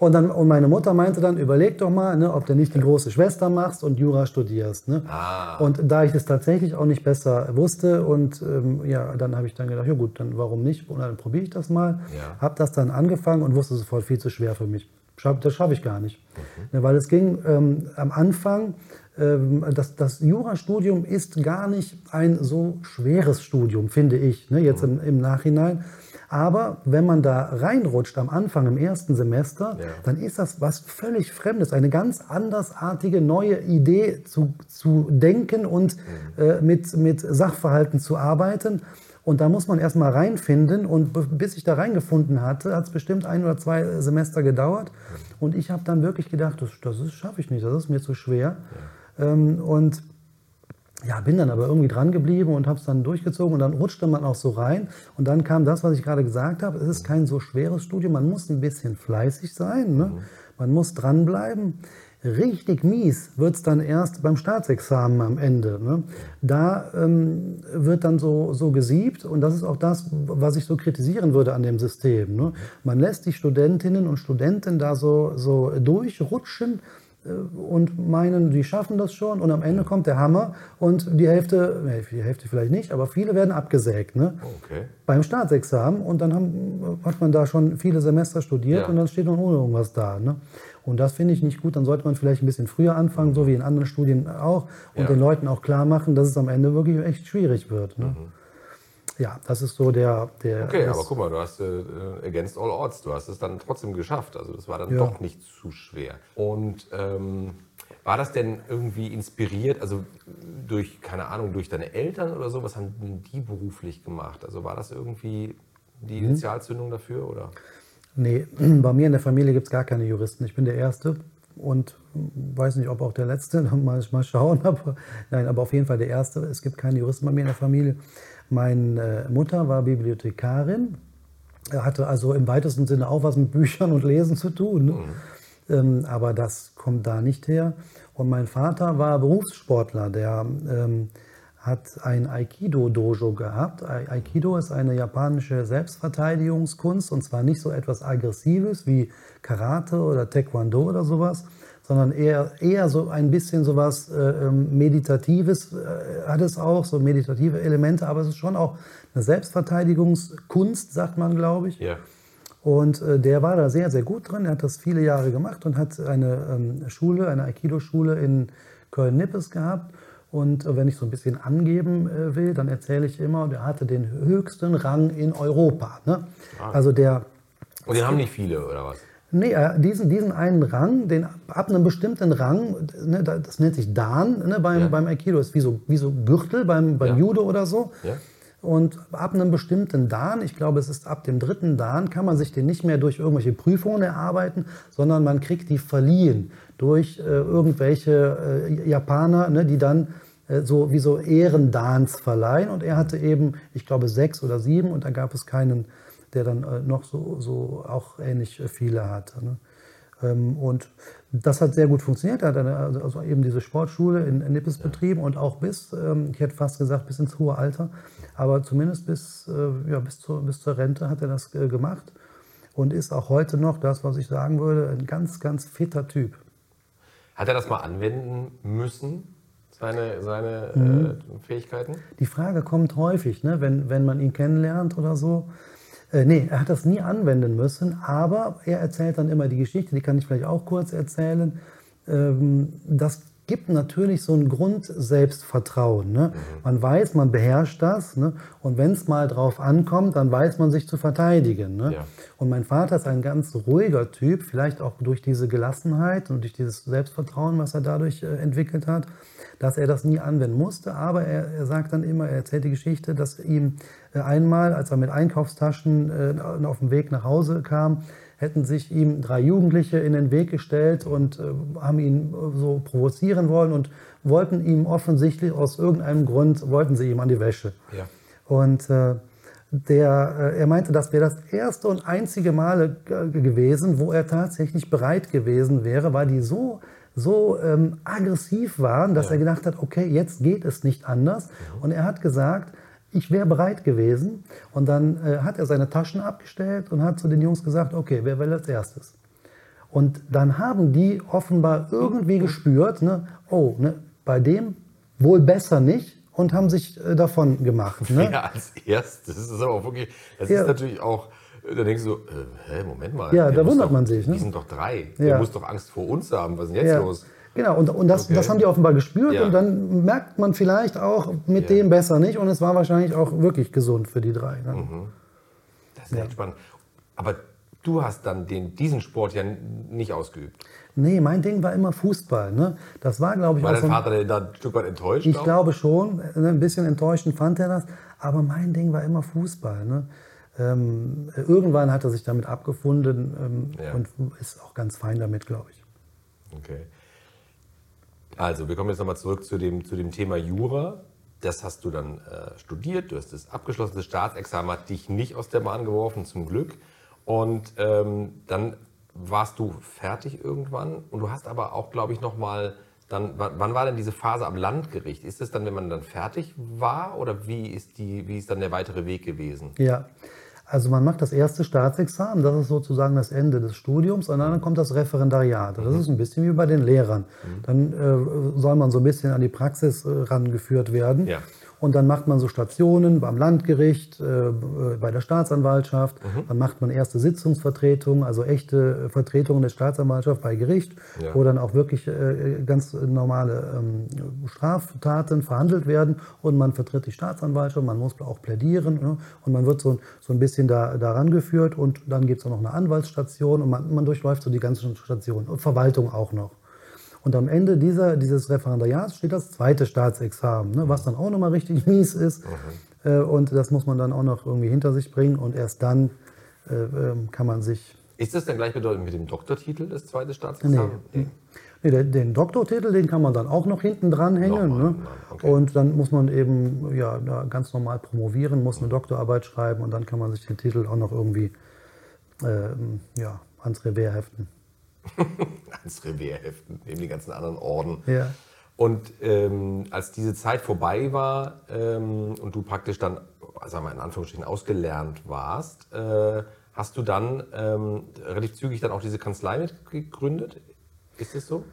Und, dann, und meine Mutter meinte dann, überleg doch mal, ne, ob du nicht die große Schwester machst und Jura studierst. Ne? Ah. Und da ich das tatsächlich auch nicht besser wusste und ähm, ja, dann habe ich dann gedacht, ja gut, dann warum nicht? Und dann probiere ich das mal. Ja. Habe das dann angefangen und wusste sofort viel zu schwer für mich. Das schaffe ich gar nicht. Mhm. Ne, weil es ging ähm, am Anfang, ähm, das, das Jurastudium ist gar nicht ein so schweres Studium, finde ich, ne, jetzt im, im Nachhinein. Aber wenn man da reinrutscht am Anfang im ersten Semester, Ja. dann ist das was völlig Fremdes, eine ganz andersartige neue Idee zu, zu denken und äh, mit, mit Sachverhalten zu arbeiten. Und da muss man erstmal reinfinden. Und bis ich da reingefunden hatte, hat es bestimmt ein oder zwei Semester gedauert. Und ich habe dann wirklich gedacht, das, das schaffe ich nicht, das ist mir zu schwer. Ähm, und ja, bin dann aber irgendwie dran geblieben und habe es dann durchgezogen und dann rutschte man auch so rein. Und dann kam das, was ich gerade gesagt habe. Es ist kein so schweres Studium. Man muss ein bisschen fleißig sein. Ne? Man muss dranbleiben. Richtig mies wird es dann erst beim Staatsexamen am Ende. Ne? Da ähm, wird dann so, so gesiebt und das ist auch das, was ich so kritisieren würde an dem System. Ne? Man lässt die Studentinnen und Studenten da so, so durchrutschen äh, und meinen, die schaffen das schon und am Ende kommt der Hammer und die Hälfte, die Hälfte vielleicht nicht, aber viele werden abgesägt ne? Okay. beim Staatsexamen und dann haben, hat man da schon viele Semester studiert Ja. und dann steht man ohne irgendwas da. Ne? Und das finde ich nicht gut, dann sollte man vielleicht ein bisschen früher anfangen, so wie in anderen Studien auch und Ja. den Leuten auch klar machen, dass es am Ende wirklich echt schwierig wird. Ne? Ja, das ist so der... der Okay, aber guck mal, du hast äh, against all odds, du hast es dann trotzdem geschafft. Also das war dann Ja. doch nicht zu schwer. Und ähm, war das denn irgendwie inspiriert, also durch, keine Ahnung, durch deine Eltern oder so? Was haben denn die beruflich gemacht? Also war das irgendwie die Mhm. Initialzündung dafür? Oder? Nee, bei mir in der Familie gibt es gar keine Juristen. Ich bin der Erste und weiß nicht, ob auch der Letzte. Mal, mal schauen. Aber, nein, aber auf jeden Fall der Erste. Es gibt keine Juristen bei mir in der Familie. Meine äh, Mutter war Bibliothekarin. Hatte also im weitesten Sinne auch was mit Büchern und Lesen zu tun. Ne? Ähm, aber das kommt da nicht her. Und mein Vater war Berufssportler. Der ähm, hat ein Aikido-Dojo gehabt. Ai- Aikido ist eine japanische Selbstverteidigungskunst und zwar nicht so etwas Aggressives wie Karate oder Taekwondo oder sowas, sondern eher, eher so ein bisschen sowas äh, ähm, Meditatives äh, hat es auch, so meditative Elemente, aber es ist schon auch eine Selbstverteidigungskunst, sagt man, glaube ich. Ja. Und äh, der war da sehr, sehr gut drin. Er hat das viele Jahre gemacht und hat eine ähm, Schule, eine Aikido-Schule in Köln-Nippes gehabt. Und wenn ich so ein bisschen angeben äh, will, dann erzähle ich immer, der hatte den höchsten Rang in Europa. Ne? Also der, Und den haben nicht viele, oder was? Nee, äh, diesen, diesen einen Rang, den ab einem bestimmten Rang, ne, da- das nennt sich Dan ne, beim, Ja. beim Aikido, ist wie so, wie so Gürtel beim, beim Ja. Judo oder so. Ja. Und ab einem bestimmten Dan, ich glaube, es ist ab dem dritten Dan, kann man sich den nicht mehr durch irgendwelche Prüfungen erarbeiten, sondern man kriegt die verliehen durch äh, irgendwelche äh, Japaner, ne, die dann äh, so wie so Ehrendans verleihen. Und er hatte eben, ich glaube, sechs oder sieben und da gab es keinen, der dann äh, noch so, so auch ähnlich äh, viele hatte. Ne? Ähm, Und das hat sehr gut funktioniert. Er hat eine, also also eben diese Sportschule in, Nippes betrieben und auch bis, ähm, ich hätte fast gesagt, bis ins hohe Alter, aber zumindest bis, äh, ja, bis, zur, bis zur Rente hat er das gemacht und ist auch heute noch das, was ich sagen würde, ein ganz, ganz fitter Typ. Hat er das mal anwenden müssen, seine, seine Mhm. äh, Fähigkeiten? Die Frage kommt häufig, ne, wenn, wenn man ihn kennenlernt oder so. Äh, nee, er hat das nie anwenden müssen, aber er erzählt dann immer die Geschichte, die kann ich vielleicht auch kurz erzählen. Ähm, das gibt natürlich so ein Grund-Selbstvertrauen. Ne? Man weiß, man beherrscht das ne? und wenn es mal drauf ankommt, dann weiß man sich zu verteidigen. Ne? Ja. Und mein Vater ist ein ganz ruhiger Typ, vielleicht auch durch diese Gelassenheit und durch dieses Selbstvertrauen, was er dadurch äh, entwickelt hat, dass er das nie anwenden musste. Aber er, er sagt dann immer, er erzählt die Geschichte, dass ihm äh, einmal, als er mit Einkaufstaschen äh, auf dem Weg nach Hause kam, hätten sich ihm drei Jugendliche in den Weg gestellt und äh, haben ihn äh, so provozieren wollen und wollten ihm offensichtlich aus irgendeinem Grund, wollten sie ihm an die Wäsche. Ja. Und äh, der, äh, er meinte, das wäre das erste und einzige Mal gewesen, wo er tatsächlich bereit gewesen wäre, weil die so, so ähm, aggressiv waren, dass Ja. er gedacht hat, okay, jetzt geht es nicht anders. Und er hat gesagt, ich wäre bereit gewesen. Und dann äh, hat er seine Taschen abgestellt und hat zu den Jungs gesagt, okay, wer will als erstes? Und dann haben die offenbar irgendwie gespürt, ne, oh, ne, bei dem wohl besser nicht und haben sich äh, davon gemacht. Ne? Ja, als erstes. Das ist aber auch wirklich, das Ja. ist natürlich auch, da denkst du, äh, hä, Moment mal. Ja, da wundert doch, man sich, ne? Die sind doch drei. Ja. Der muss doch Angst vor uns haben. Was ist denn jetzt Ja, los? Genau, und, und das, Okay. das haben die offenbar gespürt Ja. und dann merkt man vielleicht auch mit Ja. dem besser nicht und es war wahrscheinlich auch wirklich gesund für die drei. Ne? Mhm. Das ist ja. echt spannend. Aber du hast dann den, diesen Sport ja nicht ausgeübt. Nee, mein Ding war immer Fußball. Ne? Das war, glaube ich, war auch. War dein Vater da ein Stück weit enttäuscht? Ich glaube schon. Ne, ein bisschen enttäuschend fand er das. Aber mein Ding war immer Fußball. Ne? Ähm, irgendwann hat er sich damit abgefunden ähm, ja. und ist auch ganz fein damit, glaube ich. Okay. Also, wir kommen jetzt nochmal zurück zu dem, zu dem Thema Jura. Das hast du dann äh, studiert, du hast das abgeschlossene Staatsexamen, hat dich nicht aus der Bahn geworfen, zum Glück. Und ähm, dann warst du fertig irgendwann und du hast aber auch, glaube ich, nochmal dann, wann war denn diese Phase am Landgericht? Ist es dann, wenn man dann fertig war oder wie ist, die, wie ist dann der weitere Weg gewesen? Ja, also man macht das erste Staatsexamen, das ist sozusagen das Ende des Studiums und dann kommt das Referendariat. Das ist ein bisschen wie bei den Lehrern. Mhm. Dann äh, soll man so ein bisschen an die Praxis äh, rangeführt werden. Ja. Und dann macht man so Stationen beim Landgericht, äh, bei der Staatsanwaltschaft. Mhm. Dann macht man erste Sitzungsvertretungen, also echte Vertretungen der Staatsanwaltschaft bei Gericht, ja. wo dann auch wirklich äh, ganz normale ähm, Straftaten verhandelt werden. Und man vertritt die Staatsanwaltschaft, man muss auch plädieren. Ne? Und man wird so, so ein bisschen da, daran geführt. Und dann gibt es auch noch eine Anwaltsstation und man, man durchläuft so die ganzen Stationen. Und Verwaltung auch noch. Und am Ende dieser, dieses Referendariats steht das zweite Staatsexamen, ne, was dann auch nochmal richtig mies ist. Mhm. Äh, und das muss man dann auch noch irgendwie hinter sich bringen. Und erst dann äh, ähm, kann man sich. Ist das dann gleichbedeutend mit dem Doktortitel, das zweite Staatsexamen? Nee. nee. nee den, den, Doktortitel, den kann man dann auch noch hinten dran hängen. Ne? Okay. Und dann muss man eben ja, ganz normal promovieren, muss eine Doktorarbeit schreiben und dann kann man sich den Titel auch noch irgendwie äh, ja, ans Revers heften. ans Revier heften, neben die ganzen anderen Orden. Ja. Und ähm, als diese Zeit vorbei war ähm, und du praktisch dann, sagen wir in Anführungsstrichen, ausgelernt warst, äh, hast du dann ähm, relativ zügig dann auch diese Kanzlei mitgegründet? Ist es so?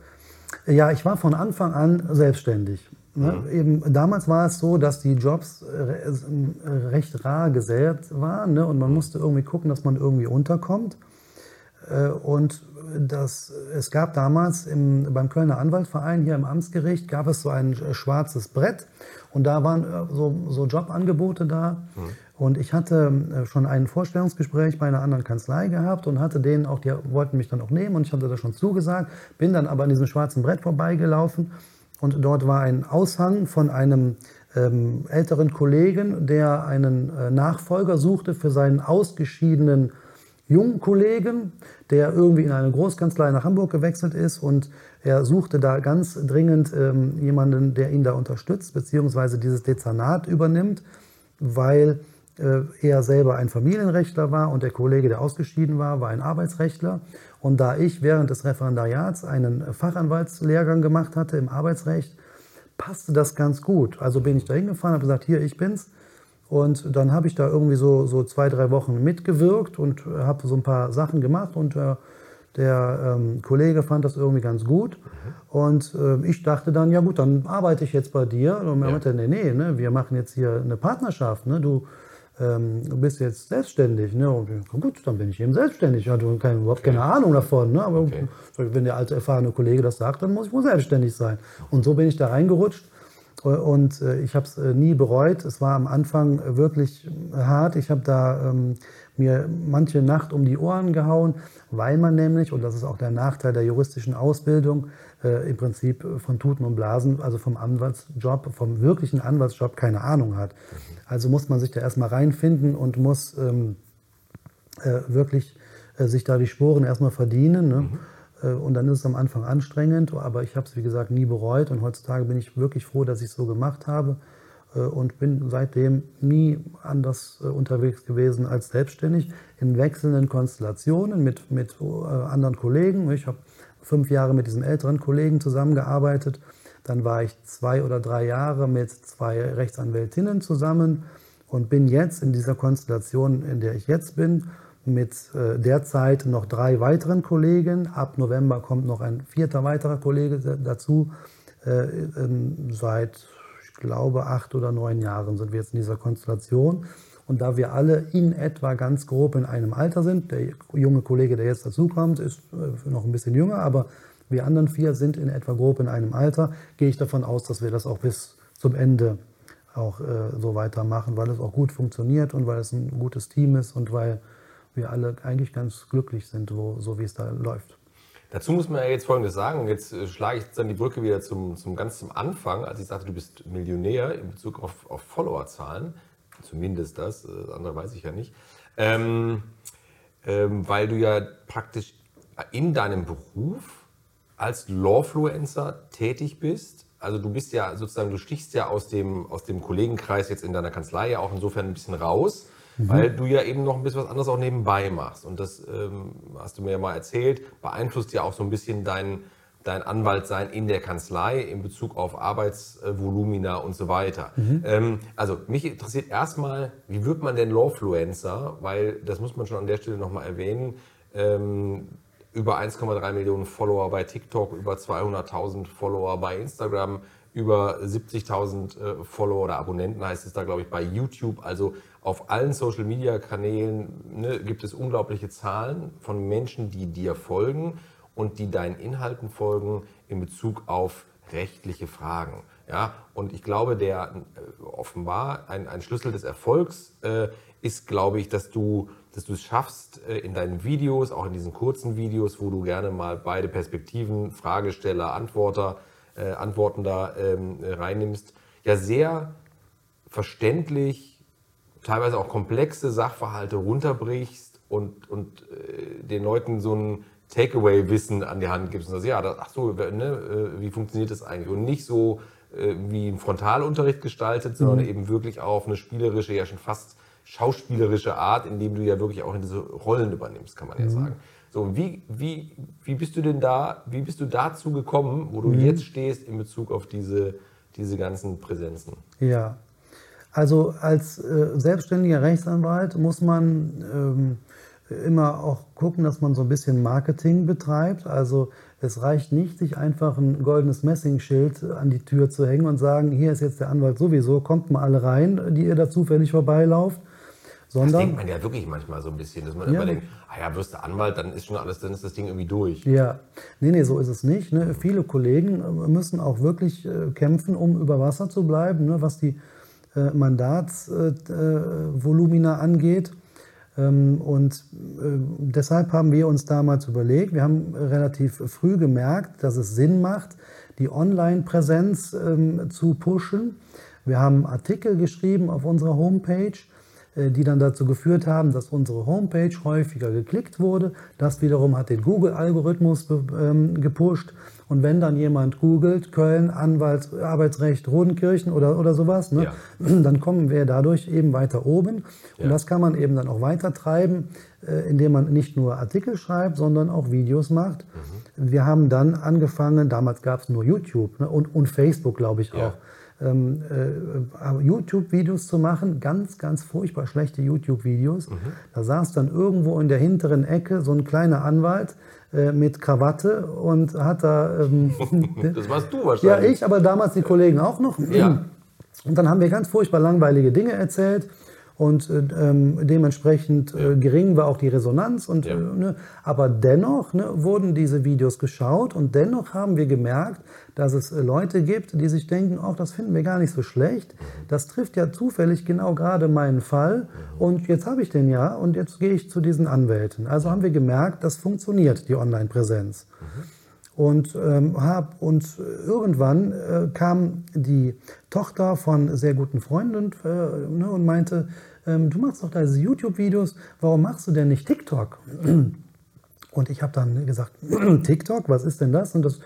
Ja, ich war von Anfang an selbstständig. Ne? Mhm. Eben, damals war es so, dass die Jobs recht rar gesät waren ne? und man musste irgendwie gucken, dass man irgendwie unterkommt. Äh, und das, es gab damals im, beim Kölner Anwaltverein hier im Amtsgericht gab es so ein äh, schwarzes Brett und da waren äh, so, so Jobangebote da. Mhm. Und ich hatte schon ein Vorstellungsgespräch bei einer anderen Kanzlei gehabt und hatte denen auch, die wollten mich dann auch nehmen und ich hatte das schon zugesagt, bin dann aber an diesem schwarzen Brett vorbeigelaufen und dort war ein Aushang von einem ähm, älteren Kollegen, der einen äh, Nachfolger suchte für seinen ausgeschiedenen jungen Kollegen, der irgendwie in eine Großkanzlei nach Hamburg gewechselt ist und er suchte da ganz dringend ähm, jemanden, der ihn da unterstützt, beziehungsweise dieses Dezernat übernimmt, weil äh, er selber ein Familienrechtler war und der Kollege, der ausgeschieden war, war ein Arbeitsrechtler. Und da ich während des Referendariats einen Fachanwaltslehrgang gemacht hatte im Arbeitsrecht, passte das ganz gut. Also bin ich da hingefahren, habe gesagt, hier, ich bin's und dann habe ich da irgendwie so, so zwei, drei Wochen mitgewirkt und habe so ein paar Sachen gemacht und äh, der ähm, Kollege fand das irgendwie ganz gut. Mhm. Und äh, ich dachte dann, ja gut, dann arbeite ich jetzt bei dir. Und er ja. meinte, nee, nee, ne, wir machen jetzt hier eine Partnerschaft. Ne? Du, ähm, du bist jetzt selbstständig. Ne? Und, gut, dann bin ich eben selbstständig. Ich hatte keine, überhaupt keine Ahnung davon. Ne? Aber okay. wenn der alte, erfahrene Kollege das sagt, dann muss ich wohl selbstständig sein. Und so bin ich da reingerutscht. Und äh, ich habe es äh, nie bereut. Es war am Anfang äh, wirklich hart. Ich habe da ähm, mir manche Nacht um die Ohren gehauen, weil man nämlich, und das ist auch der Nachteil der juristischen Ausbildung, äh, im Prinzip von Tuten und Blasen, also vom Anwaltsjob, vom wirklichen Anwaltsjob keine Ahnung hat. Also muss man sich da erstmal reinfinden und muss ähm, äh, wirklich äh, sich da die Sporen erstmal verdienen. Ne? Mhm. Äh, und dann ist es am Anfang anstrengend, aber ich habe es, wie gesagt, nie bereut. Und heutzutage bin ich wirklich froh, dass ich es so gemacht habe äh, und bin seitdem nie anders äh, unterwegs gewesen als selbstständig in wechselnden Konstellationen mit, mit anderen Kollegen. Ich habe fünf Jahre mit diesen älteren Kollegen zusammengearbeitet. Dann war ich zwei oder drei Jahre mit zwei Rechtsanwältinnen zusammen und bin jetzt in dieser Konstellation, in der ich jetzt bin, mit äh, derzeit noch drei weiteren Kollegen. Ab November kommt noch ein vierter weiterer Kollege dazu. Äh, ähm, seit, ich glaube, acht oder neun Jahren sind wir jetzt in dieser Konstellation. Und da wir alle in etwa ganz grob in einem Alter sind, der junge Kollege, der jetzt dazukommt, ist äh, noch ein bisschen jünger, aber wir anderen vier sind in etwa grob in einem Alter, gehe ich davon aus, dass wir das auch bis zum Ende auch so weitermachen, weil es auch gut funktioniert und weil es ein gutes Team ist und weil wir alle eigentlich ganz glücklich sind, wo, so wie es da läuft. Dazu muss man ja jetzt Folgendes sagen. Jetzt äh, schlage ich dann die Brücke wieder zum, zum ganz zum Anfang, als ich sagte, du bist Millionär in Bezug auf, auf Followerzahlen. Zumindest das, das äh, andere weiß ich ja nicht. Ähm, ähm, weil du ja praktisch in deinem Beruf als Lawfluencer tätig bist. Also du bist ja sozusagen, du stichst ja aus dem, aus dem Kollegenkreis jetzt in deiner Kanzlei ja auch insofern ein bisschen raus, mhm. weil du ja eben noch ein bisschen was anderes auch nebenbei machst. Und das ähm, hast du mir ja mal erzählt, beeinflusst ja auch so ein bisschen dein, dein Anwaltsein in der Kanzlei in Bezug auf Arbeitsvolumina und so weiter. Mhm. Ähm, also mich interessiert erstmal, wie wird man denn Lawfluencer? Weil das muss man schon an der Stelle nochmal erwähnen. Ähm, über 1,3 Millionen Follower bei TikTok, über 200.000 Follower bei Instagram, über 70.000 äh, Follower oder Abonnenten heißt es da, glaube ich, bei YouTube. Also auf allen Social-Media-Kanälen ne, gibt es unglaubliche Zahlen von Menschen, die dir folgen und die deinen Inhalten folgen in Bezug auf rechtliche Fragen. Ja, und ich glaube, der äh, offenbar ein, ein Schlüssel des Erfolgs äh, ist, glaube ich, dass du dass du es schaffst, äh, in deinen Videos, auch in diesen kurzen Videos, wo du gerne mal beide Perspektiven, Fragesteller, Antworter, äh, Antwortender ähm, reinnimmst, ja sehr verständlich, teilweise auch komplexe Sachverhalte runterbrichst und, und äh, den Leuten so ein Takeaway-Wissen an die Hand gibst und sagst, ja, das, ach so, ne, äh, wie funktioniert das eigentlich? Und nicht so äh, wie ein Frontalunterricht gestaltet, sondern mhm. eben wirklich auf eine spielerische, ja schon fast schauspielerische Art, indem du ja wirklich auch in diese Rollen übernimmst, kann man ja mhm. sagen. So, wie, wie, wie bist du denn da, wie bist du dazu gekommen, wo du mhm. jetzt stehst in Bezug auf diese, diese ganzen Präsenzen? Ja, also als äh, selbstständiger Rechtsanwalt muss man ähm, immer auch gucken, dass man so ein bisschen Marketing betreibt. Also es reicht nicht, sich einfach ein goldenes Messingschild an die Tür zu hängen und sagen, hier ist jetzt der Anwalt sowieso, kommt mal alle rein, die ihr da zufällig vorbeilauft. Sondern, das denkt man ja wirklich manchmal so ein bisschen, dass man ja. immer denkt, ah ja, wirst du Anwalt, dann ist schon alles, dann ist das Ding irgendwie durch. Ja, nee, nee, so ist es nicht. Ne? Viele Kollegen äh, müssen auch wirklich äh, kämpfen, um über Wasser zu bleiben, ne? was die Mandatsvolumina äh, angeht. Ähm, und äh, deshalb haben wir uns damals überlegt, wir haben relativ früh gemerkt, dass es Sinn macht, die Online-Präsenz ähm, zu pushen. Wir haben Artikel geschrieben auf unserer Homepage äh, die dann dazu geführt haben, dass unsere Homepage häufiger geklickt wurde. Das wiederum hat den Google-Algorithmus ähm, gepusht. Und wenn dann jemand googelt, Köln, Anwalts, Arbeitsrecht, Rodenkirchen oder, oder sowas, ne, ja. dann kommen wir dadurch eben weiter oben. Und das kann man eben dann auch weiter treiben, äh, indem man nicht nur Artikel schreibt, sondern auch Videos macht. Mhm. Wir haben dann angefangen, damals gab es nur YouTube ne, und, und Facebook, glaube ich auch ähm, äh, YouTube-Videos zu machen, ganz, ganz furchtbar schlechte YouTube-Videos. Mhm. Da saß dann irgendwo in der hinteren Ecke so ein kleiner Anwalt äh, mit Krawatte und hat da... Ähm, das warst du wahrscheinlich. Ja, ich, aber damals die Kollegen auch noch. Ja. Und dann haben wir ganz furchtbar langweilige Dinge erzählt und äh, ähm, dementsprechend äh, gering war auch die Resonanz. Und, ja. äh, ne, aber dennoch ne, wurden diese Videos geschaut und dennoch haben wir gemerkt, dass es äh, Leute gibt, die sich denken, ach, das finden wir gar nicht so schlecht. Mhm. Das trifft ja zufällig genau gerade meinen Fall mhm. und jetzt habe ich den ja und jetzt gehe ich zu diesen Anwälten. Also haben wir gemerkt, das funktioniert, die Online-Präsenz. Mhm. Und, ähm, hab, und irgendwann äh, kam die Tochter von sehr guten Freunden äh, ne, und meinte, ähm, du machst doch da diese YouTube-Videos, warum machst du denn nicht TikTok? Und ich habe dann gesagt, TikTok, was ist denn das? Und das,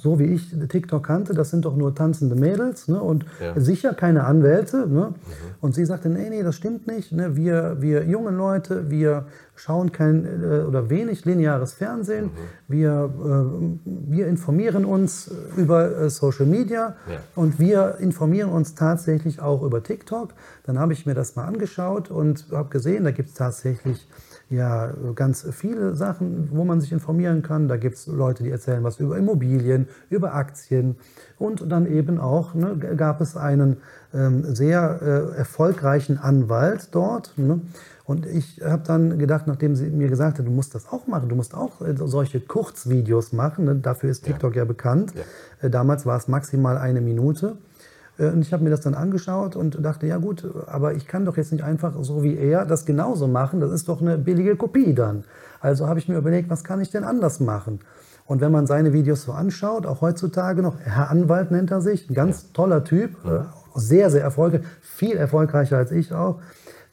so wie ich TikTok kannte, das sind doch nur tanzende Mädels ne? und ja. sicher keine Anwälte. Ne? Mhm. Und sie sagte, nee, nee, das stimmt nicht. Ne? Wir, wir junge Leute, wir schauen kein äh, oder wenig lineares Fernsehen. Mhm. Wir, äh, wir informieren uns über äh, Social Media ja. und wir informieren uns tatsächlich auch über TikTok. Dann habe ich mir das mal angeschaut und habe gesehen, da gibt es tatsächlich ja ganz viele Sachen, wo man sich informieren kann. Da gibt es Leute, die erzählen was über Immobilien, über Aktien. Und dann eben auch ne, gab es einen ähm, sehr äh, erfolgreichen Anwalt dort. Ne? Und ich habe dann gedacht, nachdem sie mir gesagt hat, du musst das auch machen, du musst auch äh, solche Kurzvideos machen, ne? dafür ist TikTok ja, ja bekannt. Ja. Äh, damals war es maximal eine Minute. Äh, Und ich habe mir das dann angeschaut und dachte, ja gut, aber ich kann doch jetzt nicht einfach so wie er das genauso machen. Das ist doch eine billige Kopie dann. Also habe ich mir überlegt, was kann ich denn anders machen? Und wenn man seine Videos so anschaut, auch heutzutage noch, Herr Anwalt nennt er sich, ein ganz toller Typ, äh, sehr, sehr erfolgreich, viel erfolgreicher als ich auch,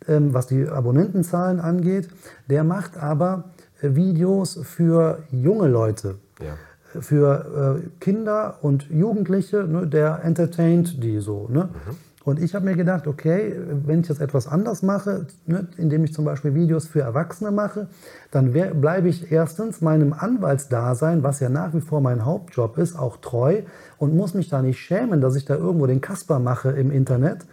ähm, was die Abonnentenzahlen angeht. Der macht aber äh, Videos für junge Leute Ja. Für äh, Kinder und Jugendliche, ne, der entertaint die so. Ne? Und ich habe mir gedacht, okay, wenn ich das etwas anders mache, ne, indem ich zum Beispiel Videos für Erwachsene mache, dann bleibe ich erstens meinem Anwaltsdasein, was ja nach wie vor mein Hauptjob ist, auch treu und muss mich da nicht schämen, dass ich da irgendwo den Kasper mache im Internet,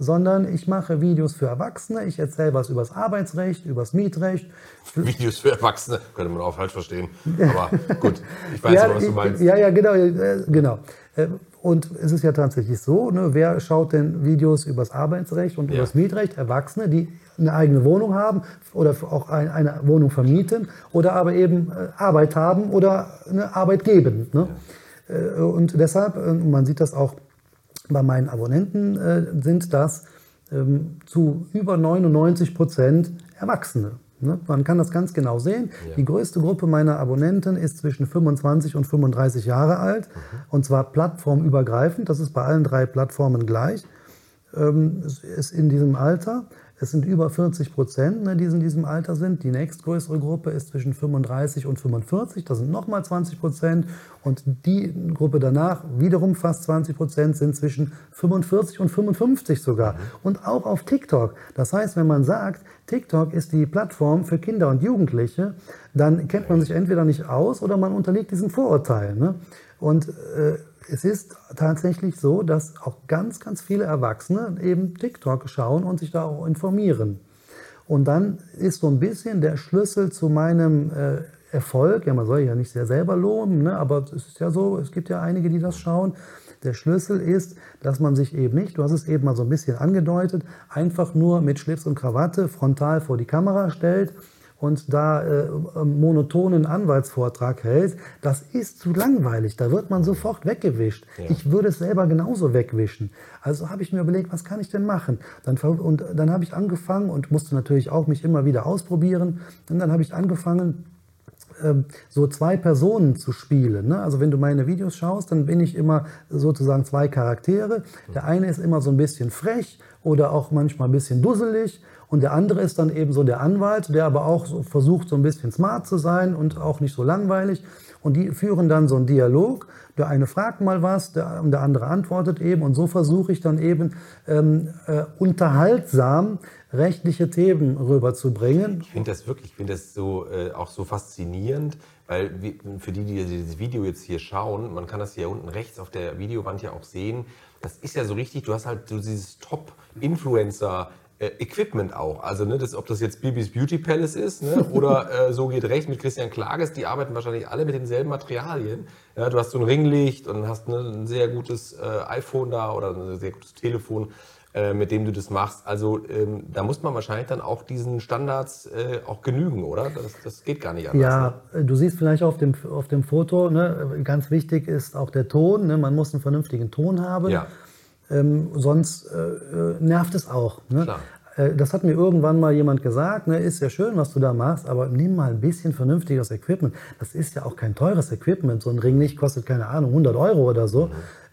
sondern ich mache Videos für Erwachsene, ich erzähle was übers Arbeitsrecht, übers Mietrecht, Videos für Erwachsene, könnte man auch falsch verstehen. Aber gut, ich weiß aber, was du meinst. Ja, ja, genau. äh, genau. Äh, Und es ist ja tatsächlich so, ne, wer schaut denn Videos übers Arbeitsrecht und Ja. übers Mietrecht? Erwachsene, die eine eigene Wohnung haben oder auch ein, eine Wohnung vermieten oder aber eben äh, Arbeit haben oder eine Arbeit geben. Ne? Äh, Und deshalb, man sieht das auch bei meinen Abonnenten, äh, sind das ähm, zu über 99 Prozent Erwachsene. Ne? Man kann das ganz genau sehen. Ja. Die größte Gruppe meiner Abonnenten ist zwischen 25 und 35 Jahre alt. Und zwar plattformübergreifend. Das ist bei allen drei Plattformen gleich. Ähm, es ist in diesem Alter. Es sind über 40 Prozent, ne, die in diesem Alter sind. Die nächstgrößere Gruppe ist zwischen 35 und 45. Das sind nochmal 20 Prozent. Und die Gruppe danach, wiederum fast 20 Prozent, sind zwischen 45 und 55 sogar. Und auch auf TikTok. Das heißt, wenn man sagt, TikTok ist die Plattform für Kinder und Jugendliche, dann kennt man sich entweder nicht aus oder man unterliegt diesen Vorurteilen. Ne? Und äh, es ist tatsächlich so, dass auch ganz, ganz viele Erwachsene eben TikTok schauen und sich da auch informieren. Und dann ist so ein bisschen der Schlüssel zu meinem äh, Erfolg, ja, man soll ja nicht sehr selber loben, ne, aber es ist ja so, es gibt ja einige, die das schauen. Der Schlüssel ist, dass man sich eben nicht, du hast es eben mal so ein bisschen angedeutet, einfach nur mit Schlips und Krawatte frontal vor die Kamera stellt und da äh, einen monotonen Anwaltsvortrag hält, das ist zu langweilig. Da wird man sofort weggewischt. Ja. Ich würde es selber genauso wegwischen. Also habe ich mir überlegt, was kann ich denn machen? Dann, und dann habe ich angefangen und musste natürlich auch mich immer wieder ausprobieren. Und dann habe ich angefangen, ähm, so zwei Personen zu spielen. Ne? Also wenn du meine Videos schaust, dann bin ich immer sozusagen zwei Charaktere. Der eine ist immer so ein bisschen frech oder auch manchmal ein bisschen dusselig und der andere ist dann eben so der Anwalt, der aber auch so versucht, so ein bisschen smart zu sein und auch nicht so langweilig. Und die führen dann so einen Dialog. Der eine fragt mal was, der, der andere antwortet eben. Und so versuche ich dann eben ähm, äh, unterhaltsam rechtliche Themen rüberzubringen. Ich finde das wirklich, ich finde das so äh, auch so faszinierend, weil für die, die dieses Video jetzt hier schauen, man kann das hier unten rechts auf der Videowand ja auch sehen. Das ist ja so richtig, du hast halt so dieses Top-Influencer. Äh, Equipment auch. Also, ne, das, ob das jetzt Bibis Beauty Palace ist ne, oder äh, so geht recht mit Christian Klages, die arbeiten wahrscheinlich alle mit denselben Materialien. Ja, du hast so ein Ringlicht und hast ne, ein sehr gutes äh, iPhone da oder ein sehr gutes Telefon äh, mit dem du das machst. Also ähm, da muss man wahrscheinlich dann auch diesen Standards äh, auch genügen, oder? Das, das geht gar nicht anders. Ne? Ja, du siehst vielleicht auf dem, auf dem Foto, ne, ganz wichtig ist auch der Ton. Ne, man muss einen vernünftigen Ton haben. Ja. Ähm, sonst äh, äh, nervt es auch. Ne? Äh, Das hat mir irgendwann mal jemand gesagt, ne, ist ja schön, was du da machst, aber nimm mal ein bisschen vernünftiges Equipment. Das ist ja auch kein teures Equipment. So ein Ringlicht kostet, keine Ahnung, 100 Euro oder so. Mhm.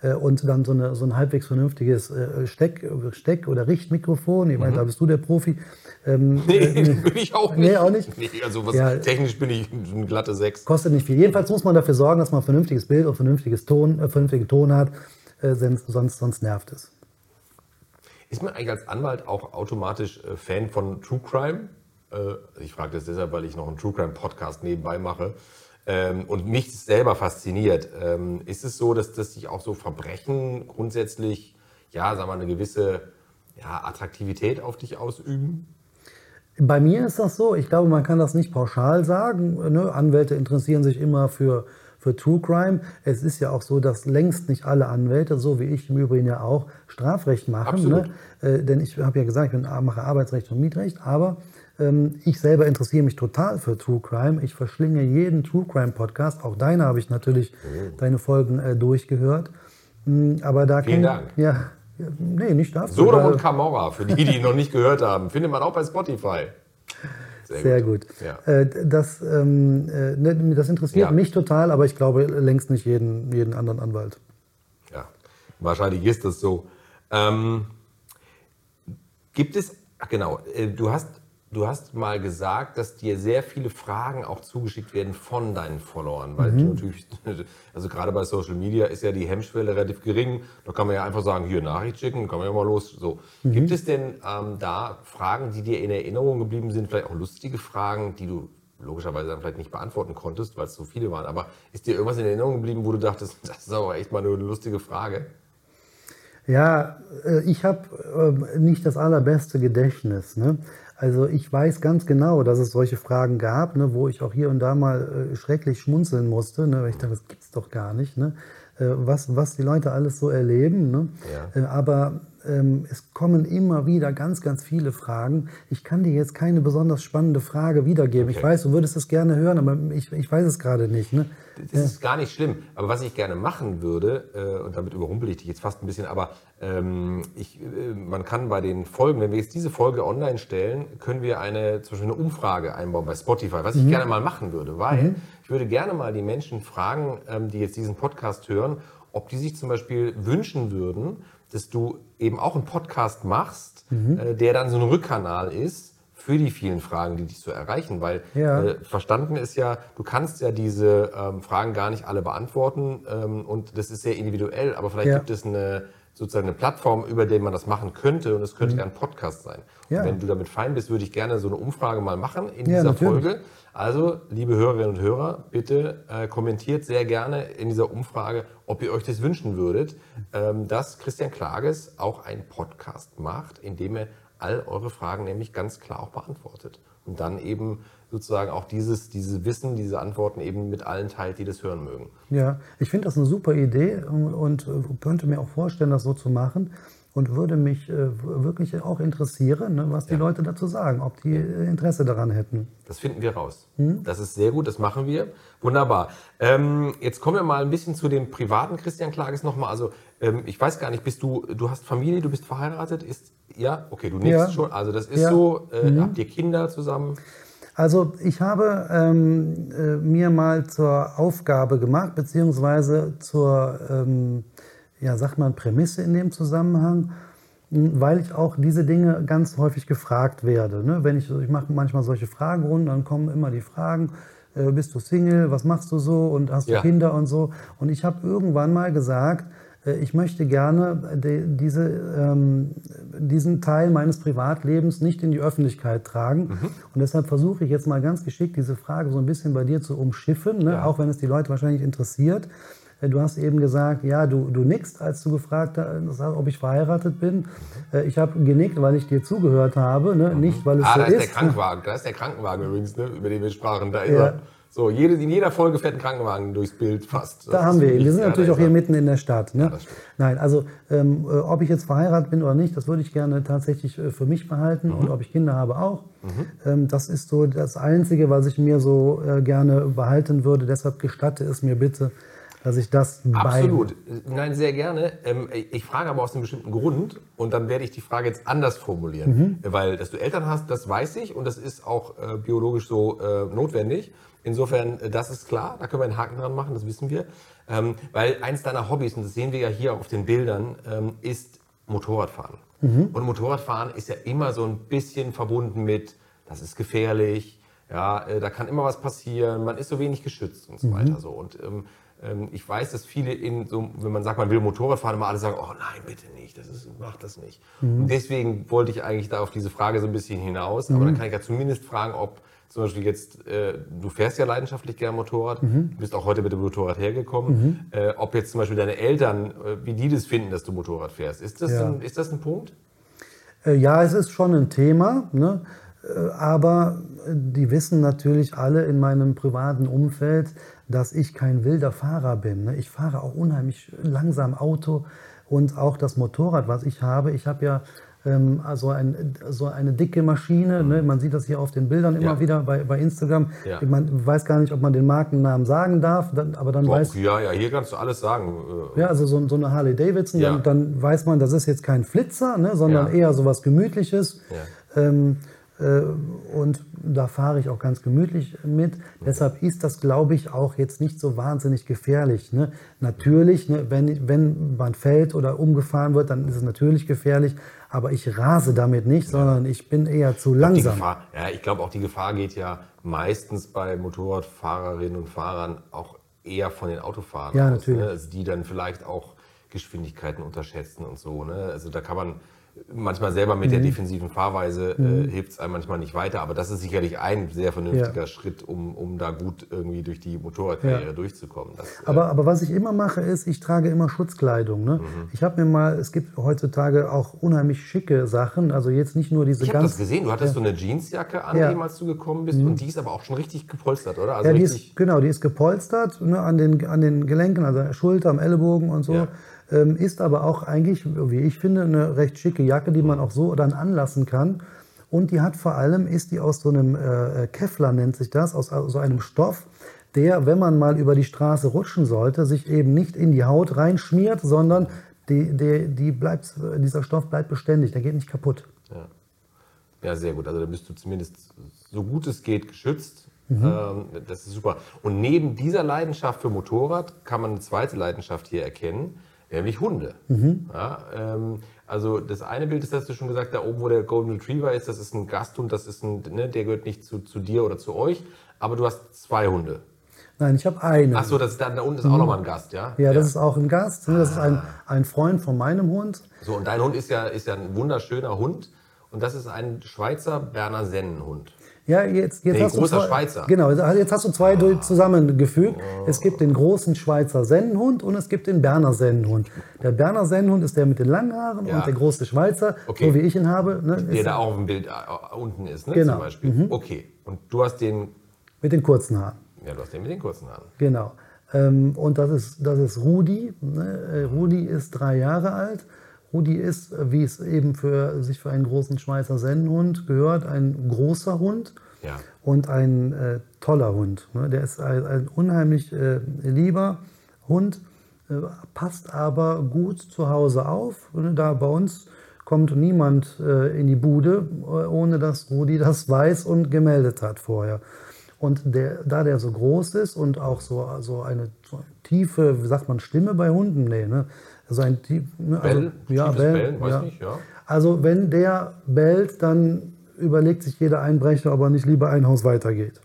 Äh, Und dann so, eine, so ein halbwegs vernünftiges äh, Steck, Steck- oder Richtmikrofon. Ich meine, da bist du der Profi. Ähm, Mhm. Nee, bin ich auch nicht. Nee, auch nicht? Nee, also was, Ja. technisch bin ich eine glatte 6. Kostet nicht viel. Jedenfalls muss man dafür sorgen, dass man ein vernünftiges Bild und vernünftiges Ton, äh, vernünftigen Ton hat, äh, sonst, sonst, nervt es. Ist man eigentlich als Anwalt auch automatisch äh, Fan von True Crime? Äh, ich frage das deshalb, weil ich noch einen True Crime Podcast nebenbei mache ähm, und mich selber fasziniert. Ähm, ist es so, dass, dass sich auch so Verbrechen grundsätzlich, ja, sagen wir eine gewisse ja, Attraktivität auf dich ausüben? Bei mir ist das so, ich glaube, man kann das nicht pauschal sagen. Ne? Anwälte interessieren sich immer für, für True Crime. Es ist ja auch so, dass längst nicht alle Anwälte, so wie ich im Übrigen ja auch, Strafrecht machen. Ne? Äh, denn ich habe ja gesagt, ich bin, mache Arbeitsrecht und Mietrecht, aber ähm, ich selber interessiere mich total für True Crime. Ich verschlinge jeden True Crime Podcast. Auch deine habe ich natürlich, deine Folgen äh, durchgehört. Mm, Aber da Vielen kenn- Dank. Ja, nee, nicht dafür. Sodom und Camorra, für die, die noch nicht gehört haben, findet man auch bei Spotify. Sehr gut. Ja. Äh, Das, ähm, äh, ne, das interessiert Ja. mich total, aber ich glaube längst nicht jeden, jeden anderen Anwalt. Ja, wahrscheinlich ist das so. Ähm, gibt es, ach genau, äh, du hast, du hast mal gesagt, dass dir sehr viele Fragen auch zugeschickt werden von deinen Followern, weil du natürlich, also gerade bei Social Media ist ja die Hemmschwelle relativ gering. Da kann man ja einfach sagen, hier Nachricht schicken, kann man ja mal los. So. Gibt es denn ähm, da Fragen, die dir in Erinnerung geblieben sind, vielleicht auch lustige Fragen, die du logischerweise dann vielleicht nicht beantworten konntest, weil es so viele waren, aber ist dir irgendwas in Erinnerung geblieben, wo du dachtest, das ist aber echt mal eine lustige Frage? Ja, äh, ich habe äh, nicht das allerbeste Gedächtnis. Ne? Also ich weiß ganz genau, dass es solche Fragen gab, ne, wo ich auch hier und da mal äh, schrecklich schmunzeln musste, ne, weil ich dachte, das gibt's doch gar nicht, ne? äh, was, was die Leute alles so erleben. Ne? Ja. Äh, aber es kommen immer wieder ganz, ganz viele Fragen. Ich kann dir jetzt keine besonders spannende Frage wiedergeben. Ich Okay. weiß, du würdest es gerne hören, aber ich, ich weiß es gerade nicht. Ne? Das ist gar nicht schlimm. Aber was ich gerne machen würde, äh, und damit überrumpel ich dich jetzt fast ein bisschen, aber ähm, ich, äh, man kann bei den Folgen, wenn wir jetzt diese Folge online stellen, können wir eine, zum Beispiel eine Umfrage einbauen bei Spotify, was ich gerne mal machen würde, weil ich würde gerne mal die Menschen fragen, ähm, die jetzt diesen Podcast hören, ob die sich zum Beispiel wünschen würden, dass du eben auch einen Podcast machst, äh, der dann so ein Rückkanal ist für die vielen Fragen, die dich so erreichen, weil Ja. äh, verstanden ist ja, du kannst ja diese ähm, Fragen gar nicht alle beantworten ähm, und das ist sehr individuell, aber vielleicht Ja. gibt es eine sozusagen eine Plattform, über die man das machen könnte und es könnte ja ein Podcast sein. Mhm. Ja. Und wenn du damit fein bist, würde ich gerne so eine Umfrage mal machen in dieser natürlich. Folge. Also, liebe Hörerinnen und Hörer, bitte äh, kommentiert sehr gerne in dieser Umfrage, ob ihr euch das wünschen würdet, ähm, dass Christian Klages auch einen Podcast macht, in dem er all eure Fragen nämlich ganz klar auch beantwortet. Und dann eben sozusagen auch dieses, dieses Wissen, diese Antworten eben mit allen teilt, die das hören mögen. Ja, ich finde das eine super Idee und, und könnte mir auch vorstellen, das so zu machen und würde mich äh, wirklich auch interessieren, ne, was die Leute dazu sagen, ob die äh, Interesse daran hätten. Das finden wir raus. Das ist sehr gut, das machen wir. Wunderbar. Ähm, jetzt kommen wir mal ein bisschen zu dem privaten Christian Klages nochmal. Also ähm, ich weiß gar nicht, bist du, du hast Familie, du bist verheiratet? Ist, ja, okay, du nickst Ja. schon. Also das ist Ja. so, äh, habt ihr Kinder zusammen? Also ich habe ähm, äh, mir mal zur Aufgabe gemacht, beziehungsweise zur, ähm, ja, sagt man, Prämisse in dem Zusammenhang, weil ich auch diese Dinge ganz häufig gefragt werde. Ne? Wenn ich, ich mache manchmal solche Fragerunden, dann kommen immer die Fragen, äh, bist du Single, was machst du so und hast du Ja. Kinder und so. Und ich habe irgendwann mal gesagt, äh, ich möchte gerne de, diese, ähm, diesen Teil meines Privatlebens nicht in die Öffentlichkeit tragen. Mhm. Und deshalb versuche ich jetzt mal ganz geschickt, diese Frage so ein bisschen bei dir zu umschiffen, ne? Ja. auch wenn es die Leute wahrscheinlich interessiert. Äh, Du hast eben gesagt, ja, du, du nickst, als du gefragt hast, ob ich verheiratet bin. Mhm. Äh, Ich habe genickt, weil ich dir zugehört habe, ne? nicht weil es Ah, so da ist, ist. der Krankenwagen. Da ist der Krankenwagen übrigens, ne, über den wir sprachen. Da ist Ja. er. So, jede, in jeder Folge fährt ein Krankenwagen durchs Bild fast. Da Das haben ist wir ihn. Wir sind ja, da natürlich auch hier er. mitten in der Stadt. Ne? stimmt. Nein, also ähm, äh, ob ich jetzt verheiratet bin oder nicht, das würde ich gerne tatsächlich äh, für mich behalten Mhm. und ob ich Kinder habe auch. Ähm, das ist so das Einzige, was ich mir so äh, gerne behalten würde. Deshalb gestatte es mir bitte, dass ich das Absolut. Nein, sehr gerne. Ähm, Ich frage aber aus einem bestimmten Grund und dann werde ich die Frage jetzt anders formulieren. Weil, dass du Eltern hast, das weiß ich und das ist auch äh, biologisch so äh, notwendig. Insofern, äh, das ist klar, da können wir einen Haken dran machen, das wissen wir. Ähm, Weil eins deiner Hobbys, und das sehen wir ja hier auf den Bildern, ähm, ist Motorradfahren. Und Motorradfahren ist ja immer so ein bisschen verbunden mit, das ist gefährlich, ja, da kann immer was passieren, man ist so wenig geschützt und so weiter. So. Und ähm, ich weiß, dass viele in so, wenn man sagt, man will Motorrad fahren, immer alle sagen, oh nein, bitte nicht, das ist, mach das nicht. Und deswegen wollte ich eigentlich da auf diese Frage so ein bisschen hinaus. Aber dann kann ich ja zumindest fragen, ob zum Beispiel jetzt, äh, du fährst ja leidenschaftlich gern Motorrad, du bist auch heute mit dem Motorrad hergekommen, äh, ob jetzt zum Beispiel deine Eltern, äh, wie die das finden, dass du Motorrad fährst. Ist das, Ja. ein, ist das ein Punkt? Äh, Ja, es ist schon ein Thema, ne? Äh, aber die wissen natürlich alle in meinem privaten Umfeld, dass ich kein wilder Fahrer bin. ne? Ich fahre auch unheimlich langsam Auto und auch das Motorrad, was ich habe. Ich habe ja Ähm, also ein, so eine dicke Maschine. Ne? Man sieht das hier auf den Bildern immer Ja. wieder bei, bei Instagram. Ja. Man weiß gar nicht, ob man den Markennamen sagen darf, dann, aber dann Doch, weiß ja, ja, hier kannst du alles sagen. Äh, ja, also so, so eine Harley Davidson, Ja. dann, dann weiß man, das ist jetzt kein Flitzer, ne, sondern eher so was Gemütliches. Ähm, äh, und da fahre ich auch ganz gemütlich mit. Deshalb ist das, glaube ich, auch jetzt nicht so wahnsinnig gefährlich. Ne? Natürlich, ne, wenn, wenn man fällt oder umgefahren wird, dann ist es natürlich gefährlich. Aber ich rase damit nicht, sondern ich bin eher zu langsam. Gefahr, ja, ich glaube auch die Gefahr geht ja meistens bei Motorradfahrerinnen und Fahrern auch eher von den Autofahrern Ja, aus, natürlich. Ne? Also die dann vielleicht auch Geschwindigkeiten unterschätzen und so. Ne? Also da kann man manchmal selber mit Mhm. der defensiven Fahrweise äh, hilft es einem manchmal nicht weiter, aber das ist sicherlich ein sehr vernünftiger Ja. Schritt, um, um da gut irgendwie durch die Motorradkarriere Ja. durchzukommen. Das, äh, Aber, aber was ich immer mache, ist, ich trage immer Schutzkleidung. Ne? Mhm. Ich habe mir mal, es gibt heutzutage auch unheimlich schicke Sachen, also jetzt nicht nur diese ich habe das gesehen, du hattest so eine Jeansjacke an, Ja. Mhm. als du gekommen bist und die ist aber auch schon richtig gepolstert, oder? Also Ja, die ist, genau, die ist gepolstert ne, an, den, an den Gelenken, also an der Schulter, am Ellenbogen und so. Ähm, ist aber auch eigentlich, wie ich finde, eine recht schicke Jacke, die man auch so dann anlassen kann. Und die hat vor allem, ist die aus so einem äh, Kevlar, nennt sich das, aus so einem Stoff, der, wenn man mal über die Straße rutschen sollte, sich eben nicht in die Haut reinschmiert, sondern die, die, die bleibt, dieser Stoff bleibt beständig, der geht nicht kaputt. Ja. ja, sehr gut. Also da bist du zumindest so gut es geht geschützt. Mhm. Ähm, das ist super. Und neben dieser Leidenschaft für Motorrad kann man eine zweite Leidenschaft hier erkennen, nämlich Hunde. Mhm. Ja, ähm, also das eine Bild ist, hast du schon gesagt, da oben, wo der Golden Retriever ist, das ist ein Gasthund, das ist ein, ne, der gehört nicht zu, zu dir oder zu euch, aber du hast zwei Hunde. Nein, ich habe eine. Ach so, das ist da, da unten ist auch nochmal ein Gast, ja? Mhm. Ja, das ist auch ein Gast. ne, Das ist ein, ein Freund von meinem Hund. So, und dein Hund ist ja, ist ja ein wunderschöner Hund. Und das ist ein Schweizer Berner Sennenhund. Ja, jetzt, jetzt hast großer du zwei, Schweizer. Genau, jetzt hast du zwei durch- zusammengefügt. Es gibt den großen Schweizer Sennenhund und es gibt den Berner Sennenhund. Der Berner Sennenhund ist der mit den langen Haaren Ja. und der große Schweizer, Okay. so wie ich ihn habe, ne, Der da auch auf dem Bild äh, unten ist, ne? Genau. Zum Beispiel. Okay. Und du hast den, mit den kurzen Haaren. ja, du hast den mit den kurzen Haaren. Genau. Ähm, und das ist, das ist Rudi. Ne? Äh, Rudi ist drei Jahre alt. Rudi ist, wie es eben für sich für einen großen Schweizer Sennenhund gehört, ein großer Hund Ja. und ein äh, toller Hund. Ne? Der ist ein, ein unheimlich äh, lieber Hund, äh, passt aber gut zu Hause auf. Ne? Da bei uns kommt niemand äh, in die Bude, äh, ohne dass Rudi das weiß und gemeldet hat vorher. Und der, da der so groß ist und auch so, so eine tiefe, wie sagt man, Stimme bei Hunden, nee, ne? Also ein ne? also, Bellen? Tiefes Bellen? Weiß nicht, ja. Also wenn der bellt, dann überlegt sich jeder Einbrecher, ob er nicht lieber ein Haus weitergeht.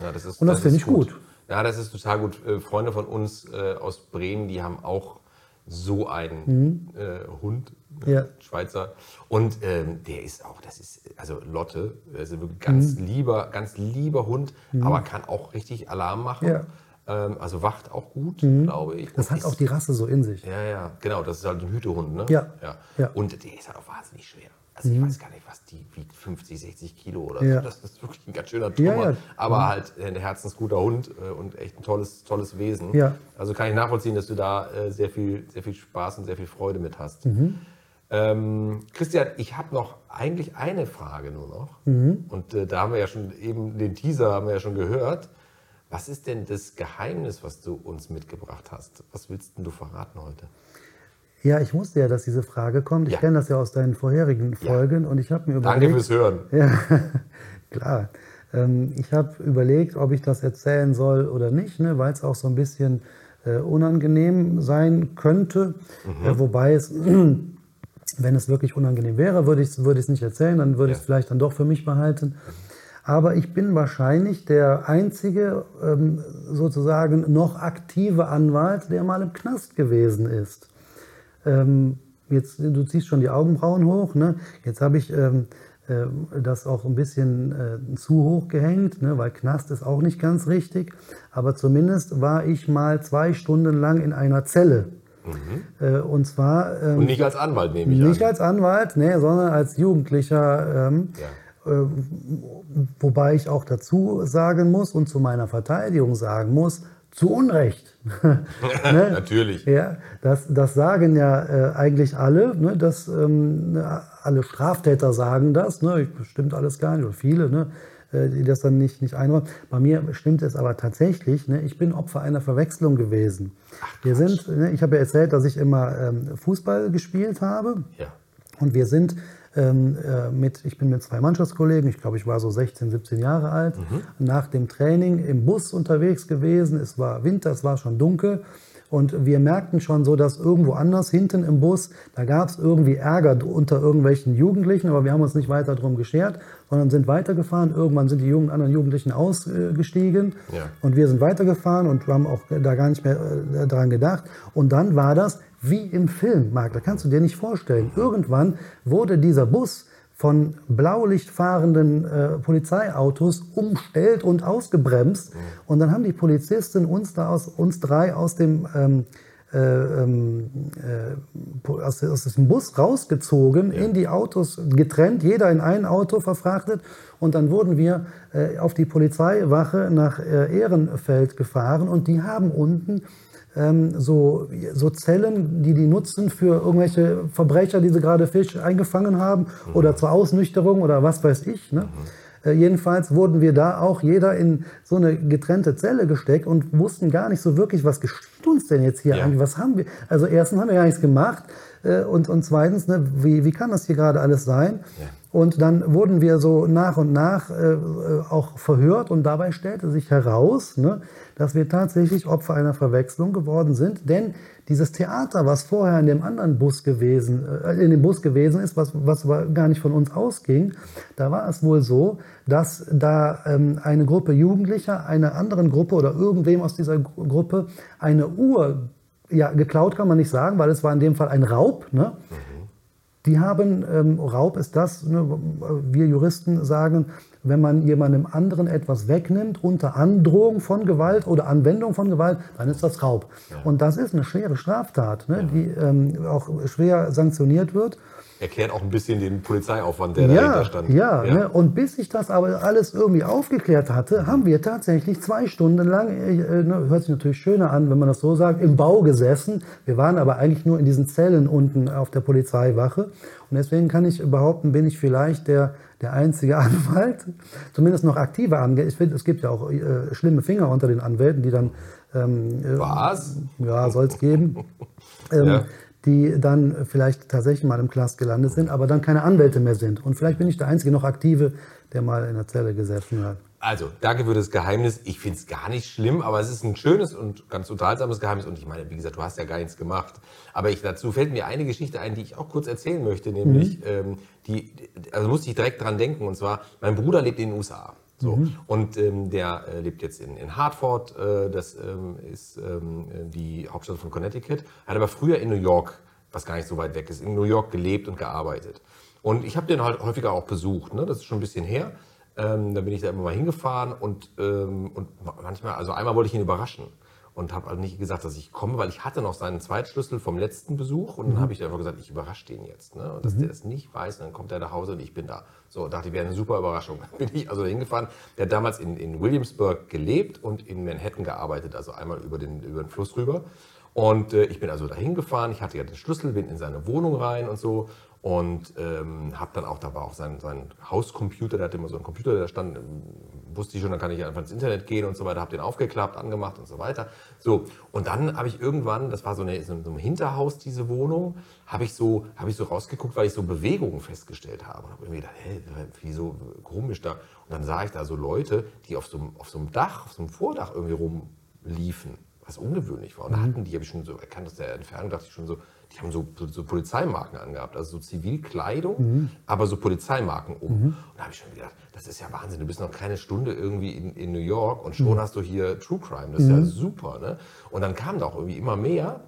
ja das ist, Und das finde ist ich gut. Ja, das ist total gut. Äh, Freunde von uns äh, aus Bremen, die haben auch so einen äh, Hund, Mhm. Ja. Schweizer. Und ähm, der ist auch, das ist, also Lotte, das ist wirklich ganz Mhm. lieber, ganz lieber Hund, aber kann auch richtig Alarm machen. Ja. Mhm. Ähm, also wacht auch gut, glaube ich. Das Und hat ist- auch die Rasse so in sich. Ja, ja, genau, das ist halt ein Hütehund, ne? Ja. ja. Ja. Und der ist halt auch wahnsinnig schwer. Also ich weiß gar nicht, was die wiegt, 50, 60 Kilo oder Ja. so. Das ist wirklich ein ganz schöner Ja, Trümmer. ja. Aber halt ein herzensguter Hund äh, und echt ein tolles, tolles Wesen. Ja. Also kann ich nachvollziehen, dass du da äh, sehr, viel, sehr viel Spaß und sehr viel Freude mit hast. Mhm. Ähm, Christian, ich habe noch eigentlich eine Frage nur noch. Mhm. Und äh, da haben wir ja schon eben den Teaser haben wir ja schon gehört. Was ist denn das Geheimnis, was du uns mitgebracht hast? Was willst denn du verraten heute? Ja, ich wusste ja, dass diese Frage kommt. Ich Ja. kenne das ja aus deinen vorherigen Folgen und ich habe mir Danke überlegt. fürs Hören. Ja, klar. Ähm, ich habe überlegt, ob ich das erzählen soll oder nicht, ne, weil es auch so ein bisschen äh, unangenehm sein könnte. Äh, wobei es, wenn es wirklich unangenehm wäre, würde ich es ich's nicht erzählen, dann würde ich es Ja. vielleicht dann doch für mich behalten. Aber ich bin wahrscheinlich der einzige ähm, sozusagen noch aktive Anwalt, der mal im Knast gewesen ist. Ähm, jetzt, du ziehst schon die Augenbrauen hoch. Ne? Jetzt habe ich ähm, ähm, das auch ein bisschen äh, zu hoch gehängt, ne? weil Knast ist auch nicht ganz richtig. Aber zumindest war ich mal zwei Stunden lang in einer Zelle. Äh, und zwar ähm, Und nicht als Anwalt nehme ich nicht an. als Anwalt, nee, sondern als Jugendlicher. Ähm, Ja. Wobei ich auch dazu sagen muss und zu meiner Verteidigung sagen muss, zu Unrecht. ne? Natürlich. Ja, das, das sagen ja äh, eigentlich alle, ne? das, ähm, alle Straftäter sagen das, ne? stimmt alles gar nicht, oder viele, ne? Äh, die das dann nicht, nicht einräumen. Bei mir stimmt es aber tatsächlich, ne? ich bin Opfer einer Verwechslung gewesen. Ach, wir sind, ne? ich habe ja erzählt, dass ich immer ähm, Fußball gespielt habe. Ja. Und wir sind ähm, äh, mit, ich bin mit zwei Mannschaftskollegen, ich glaube, ich war so 16, 17 Jahre alt, mhm. nach dem Training im Bus unterwegs gewesen. Es war Winter, es war schon dunkel. Und wir merkten schon so, dass irgendwo anders hinten im Bus, da gab es irgendwie Ärger unter irgendwelchen Jugendlichen, aber wir haben uns nicht weiter darum geschert, sondern sind weitergefahren. Irgendwann sind die Jugend, anderen Jugendlichen ausgestiegen ja. und wir sind weitergefahren und haben auch da gar nicht mehr äh, daran gedacht. Und dann war das wie im Film, Marc, da kannst du dir nicht vorstellen. Irgendwann wurde dieser Bus von blaulicht fahrenden äh, Polizeiautos umstellt und ausgebremst. Mhm. Und dann haben die Polizisten uns da aus, uns drei aus dem ähm, äh, ähm, äh, aus, aus, dem Bus rausgezogen, ja. in die Autos getrennt, jeder in ein Auto verfrachtet. Und dann wurden wir äh, auf die Polizeiwache nach äh, Ehrenfeld gefahren und die haben unten ähm, so, so Zellen, die die nutzen für irgendwelche Verbrecher, die sie gerade Fisch eingefangen haben mhm. oder zur Ausnüchterung oder was weiß ich. Ne? Mhm. Äh, jedenfalls wurden wir da auch jeder in so eine getrennte Zelle gesteckt und wussten gar nicht so wirklich, was geschieht uns denn jetzt hier ja. eigentlich? Was haben wir? Also erstens haben wir gar nichts gemacht äh, und, und zweitens, ne, wie, wie kann das hier gerade alles sein? Ja. Und dann wurden wir so nach und nach äh, äh, auch verhört und dabei stellte sich heraus, ne, dass wir tatsächlich Opfer einer Verwechslung geworden sind. Denn dieses Theater, was vorher in dem anderen Bus gewesen, äh, in dem Bus gewesen ist, was, was aber gar nicht von uns ausging, da war es wohl so, dass da ähm, eine Gruppe Jugendlicher einer anderen Gruppe oder irgendwem aus dieser Gruppe eine Uhr ja, geklaut kann man nicht sagen, weil es war in dem Fall ein Raub. Ne? Mhm. Die haben, ähm, Raub ist das, ne, wir Juristen sagen, wenn man jemandem anderen etwas wegnimmt unter Androhung von Gewalt oder Anwendung von Gewalt, dann ist das Raub. Ja. Und das ist eine schwere Straftat, ne, ja. die ähm, auch schwer sanktioniert wird erklärt auch ein bisschen den Polizeiaufwand, der ja, dahinter stand. Ja, ja. Ne? und bis ich das aber alles irgendwie aufgeklärt hatte, haben wir tatsächlich zwei Stunden lang, äh, ne, hört sich natürlich schöner an, wenn man das so sagt, im Bau gesessen. Wir waren aber eigentlich nur in diesen Zellen unten auf der Polizeiwache. Und deswegen kann ich behaupten, bin ich vielleicht der, der einzige Anwalt, zumindest noch aktiver Anwalt. Ich finde, es gibt ja auch äh, schlimme Finger unter den Anwälten, die dann. Ähm, äh, Was? Ja, soll es geben. Ähm, ja die dann vielleicht tatsächlich mal im Knast gelandet sind, aber dann keine Anwälte mehr sind. Und vielleicht bin ich der einzige noch Aktive, der mal in der Zelle gesessen hat. Also, danke für das Geheimnis. Ich finde es gar nicht schlimm, aber es ist ein schönes und ganz unterhaltsames Geheimnis. Und ich meine, wie gesagt, du hast ja gar nichts gemacht. Aber ich, dazu fällt mir eine Geschichte ein, die ich auch kurz erzählen möchte, nämlich, mhm. ähm, die, also musste ich direkt dran denken. Und zwar, mein Bruder lebt in den USA. So. Mhm. Und ähm, der äh, lebt jetzt in, in Hartford, äh, das ähm, ist ähm, die Hauptstadt von Connecticut, hat aber früher in New York, was gar nicht so weit weg ist, in New York gelebt und gearbeitet. Und ich habe den halt häufiger auch besucht, ne? das ist schon ein bisschen her. Ähm, da bin ich da immer mal hingefahren und, ähm, und manchmal, also einmal wollte ich ihn überraschen und habe also nicht gesagt, dass ich komme, weil ich hatte noch seinen Zweitschlüssel vom letzten Besuch und dann mhm. habe ich einfach gesagt, ich überrasche den jetzt. Ne? Und dass mhm. der das nicht weiß, dann kommt er nach Hause und ich bin da. So, dachte ich, wäre eine super Überraschung. bin ich also hingefahren. Der hat damals in, in Williamsburg gelebt und in Manhattan gearbeitet, also einmal über den, über den Fluss rüber. Und äh, ich bin also da hingefahren, ich hatte ja den Schlüssel, bin in seine Wohnung rein und so und ähm, habe dann auch, da war auch sein, sein Hauscomputer, der hatte immer so einen Computer, der stand, wusste ich schon, dann kann ich einfach ins Internet gehen und so weiter, habe den aufgeklappt, angemacht und so weiter. So, und dann habe ich irgendwann, das war so, eine, so ein Hinterhaus, diese Wohnung, habe ich, so, hab ich so rausgeguckt, weil ich so Bewegungen festgestellt habe. Und habe irgendwie gedacht, hä, wieso komisch da? Und dann sah ich da so Leute, die auf so, auf so einem Dach, auf so einem Vordach irgendwie rumliefen, was ungewöhnlich war. Und da mhm. hatten die, habe ich schon so erkannt aus der Entfernung, dachte ich schon so, die haben so, so, Polizeimarken angehabt, also so Zivilkleidung, mhm. aber so Polizeimarken um. Mhm. Und da habe ich schon gedacht, das ist ja Wahnsinn, du bist noch keine Stunde irgendwie in, in New York und schon mhm. hast du hier True Crime, das ist ja mhm. super. Ne? Und dann kamen da auch irgendwie immer mehr.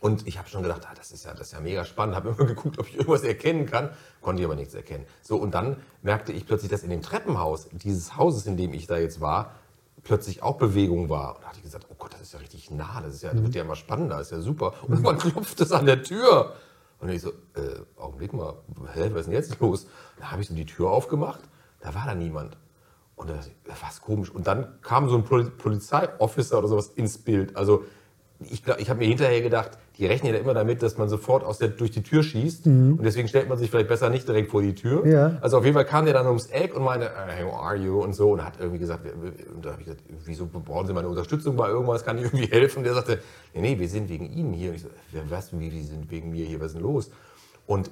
Und ich habe schon gedacht, ah, das, ist ja, das ist ja mega spannend, habe immer geguckt, ob ich irgendwas erkennen kann, konnte ich aber nichts erkennen. So, und dann merkte ich plötzlich, dass in dem Treppenhaus dieses Hauses, in dem ich da jetzt war, plötzlich auch Bewegung war. Und da hatte ich gesagt, oh Gott, das ist ja richtig nah, das, ist ja, das wird ja immer spannender, das ist ja super. Und man klopft es an der Tür. Und ich so, äh, Augenblick mal, hä, was ist denn jetzt los? Da habe ich so die Tür aufgemacht, da war da niemand. Und das, das war komisch. Und dann kam so ein Poli- Polizeiofficer oder sowas ins Bild. Also ich, glaub, ich habe mir hinterher gedacht, die rechnen ja immer damit, dass man sofort aus der, durch die Tür schießt. Und deswegen stellt man sich vielleicht besser nicht direkt vor die Tür. Ja. Also auf jeden Fall kam der dann ums Eck und meinte, hey, who are you? Und so. Und hat irgendwie gesagt, und da habe ich gesagt, wieso brauchen Sie meine Unterstützung bei irgendwas? Kann ich irgendwie helfen? Und der sagte, nee, nee, wir sind wegen Ihnen hier. Und ich so, "Wer- was, wie, wir sind wegen mir hier? Was ist denn los? Und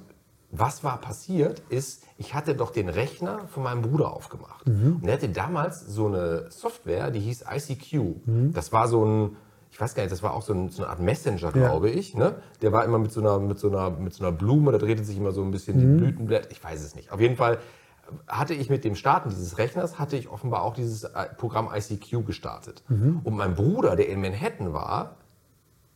was war passiert, ist, ich hatte doch den Rechner von meinem Bruder aufgemacht. Und er hatte damals so eine Software, die hieß ICQ. Das war so ein, ich weiß gar nicht, das war auch so, ein, so eine Art Messenger, Ja. glaube ich. Ne? Der war immer mit so, einer, mit, so einer, mit so einer Blume, da drehte sich immer so ein bisschen die Blütenblätter. Ich weiß es nicht. Auf jeden Fall hatte ich mit dem Starten dieses Rechners, hatte ich offenbar auch dieses äh, Programm ICQ gestartet. Und mein Bruder, der in Manhattan war,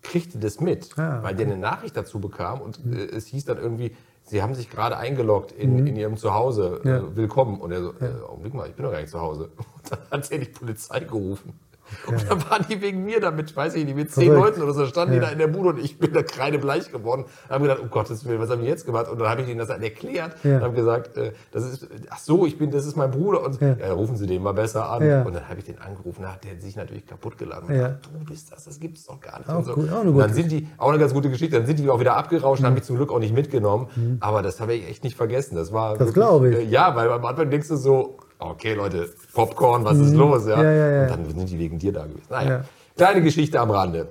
kriegte das mit, Ah, weil der eine Nachricht dazu bekam und äh, es hieß dann irgendwie, sie haben sich gerade eingeloggt in, in ihrem Zuhause, Ja. äh, willkommen. Und er so, äh, Augenblick mal, ich bin doch gar nicht zu Hause. Und dann hat er die Polizei gerufen. Und dann waren die wegen mir damit, weiß ich nicht, mit zehn. Leuten oder so, standen die Ja. da in der Bude und ich bin da kreidebleich geworden. Haben gedacht, um Gottes Willen, was haben die jetzt gemacht? Und dann habe ich ihnen das dann erklärt Ja. und habe gesagt, äh, das ist, ach so, ich bin, das ist mein Bruder. Und Ja. ja, rufen Sie den mal besser an. Und dann habe ich den angerufen, da hat der sich natürlich kaputt geladen. Ja. Und Du bist das, das gibt's doch gar nicht. Auch und so. gut, auch eine dann sind die, auch eine ganz gute Geschichte, dann sind die auch wieder abgerauscht, haben mich zum Glück auch nicht mitgenommen. Aber das habe ich echt nicht vergessen. Das war. Das glaube ich. äh, Ja, weil am Anfang denkst du so, okay, Leute, Popcorn, was ist los? Ja? Ja, ja, ja. Und dann sind die wegen dir da gewesen. Naja, Ja. kleine Geschichte am Rande.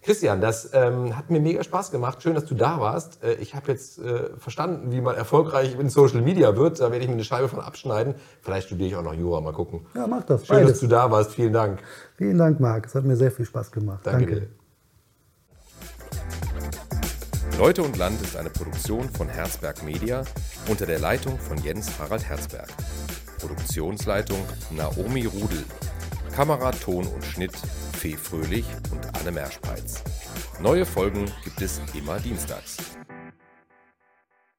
Christian, das ähm, hat mir mega Spaß gemacht. Schön, dass du da warst. Äh, ich habe jetzt äh, verstanden, wie man erfolgreich in Social Media wird. Da werde ich mir eine Scheibe von abschneiden. Vielleicht studiere ich auch noch Jura. Mal gucken. Ja, mach das. Schön, dass Beides. du da warst. Vielen Dank. Vielen Dank, Marc. Es hat mir sehr viel Spaß gemacht. Danke, Danke. dir. Leute und Land ist eine Produktion von Herzberg Media unter der Leitung von Jens Harald Herzberg. Produktionsleitung Naomi Rudel. Kamera, Ton und Schnitt Fee Fröhlich und Anne Merschpeitz. Neue Folgen gibt es immer dienstags.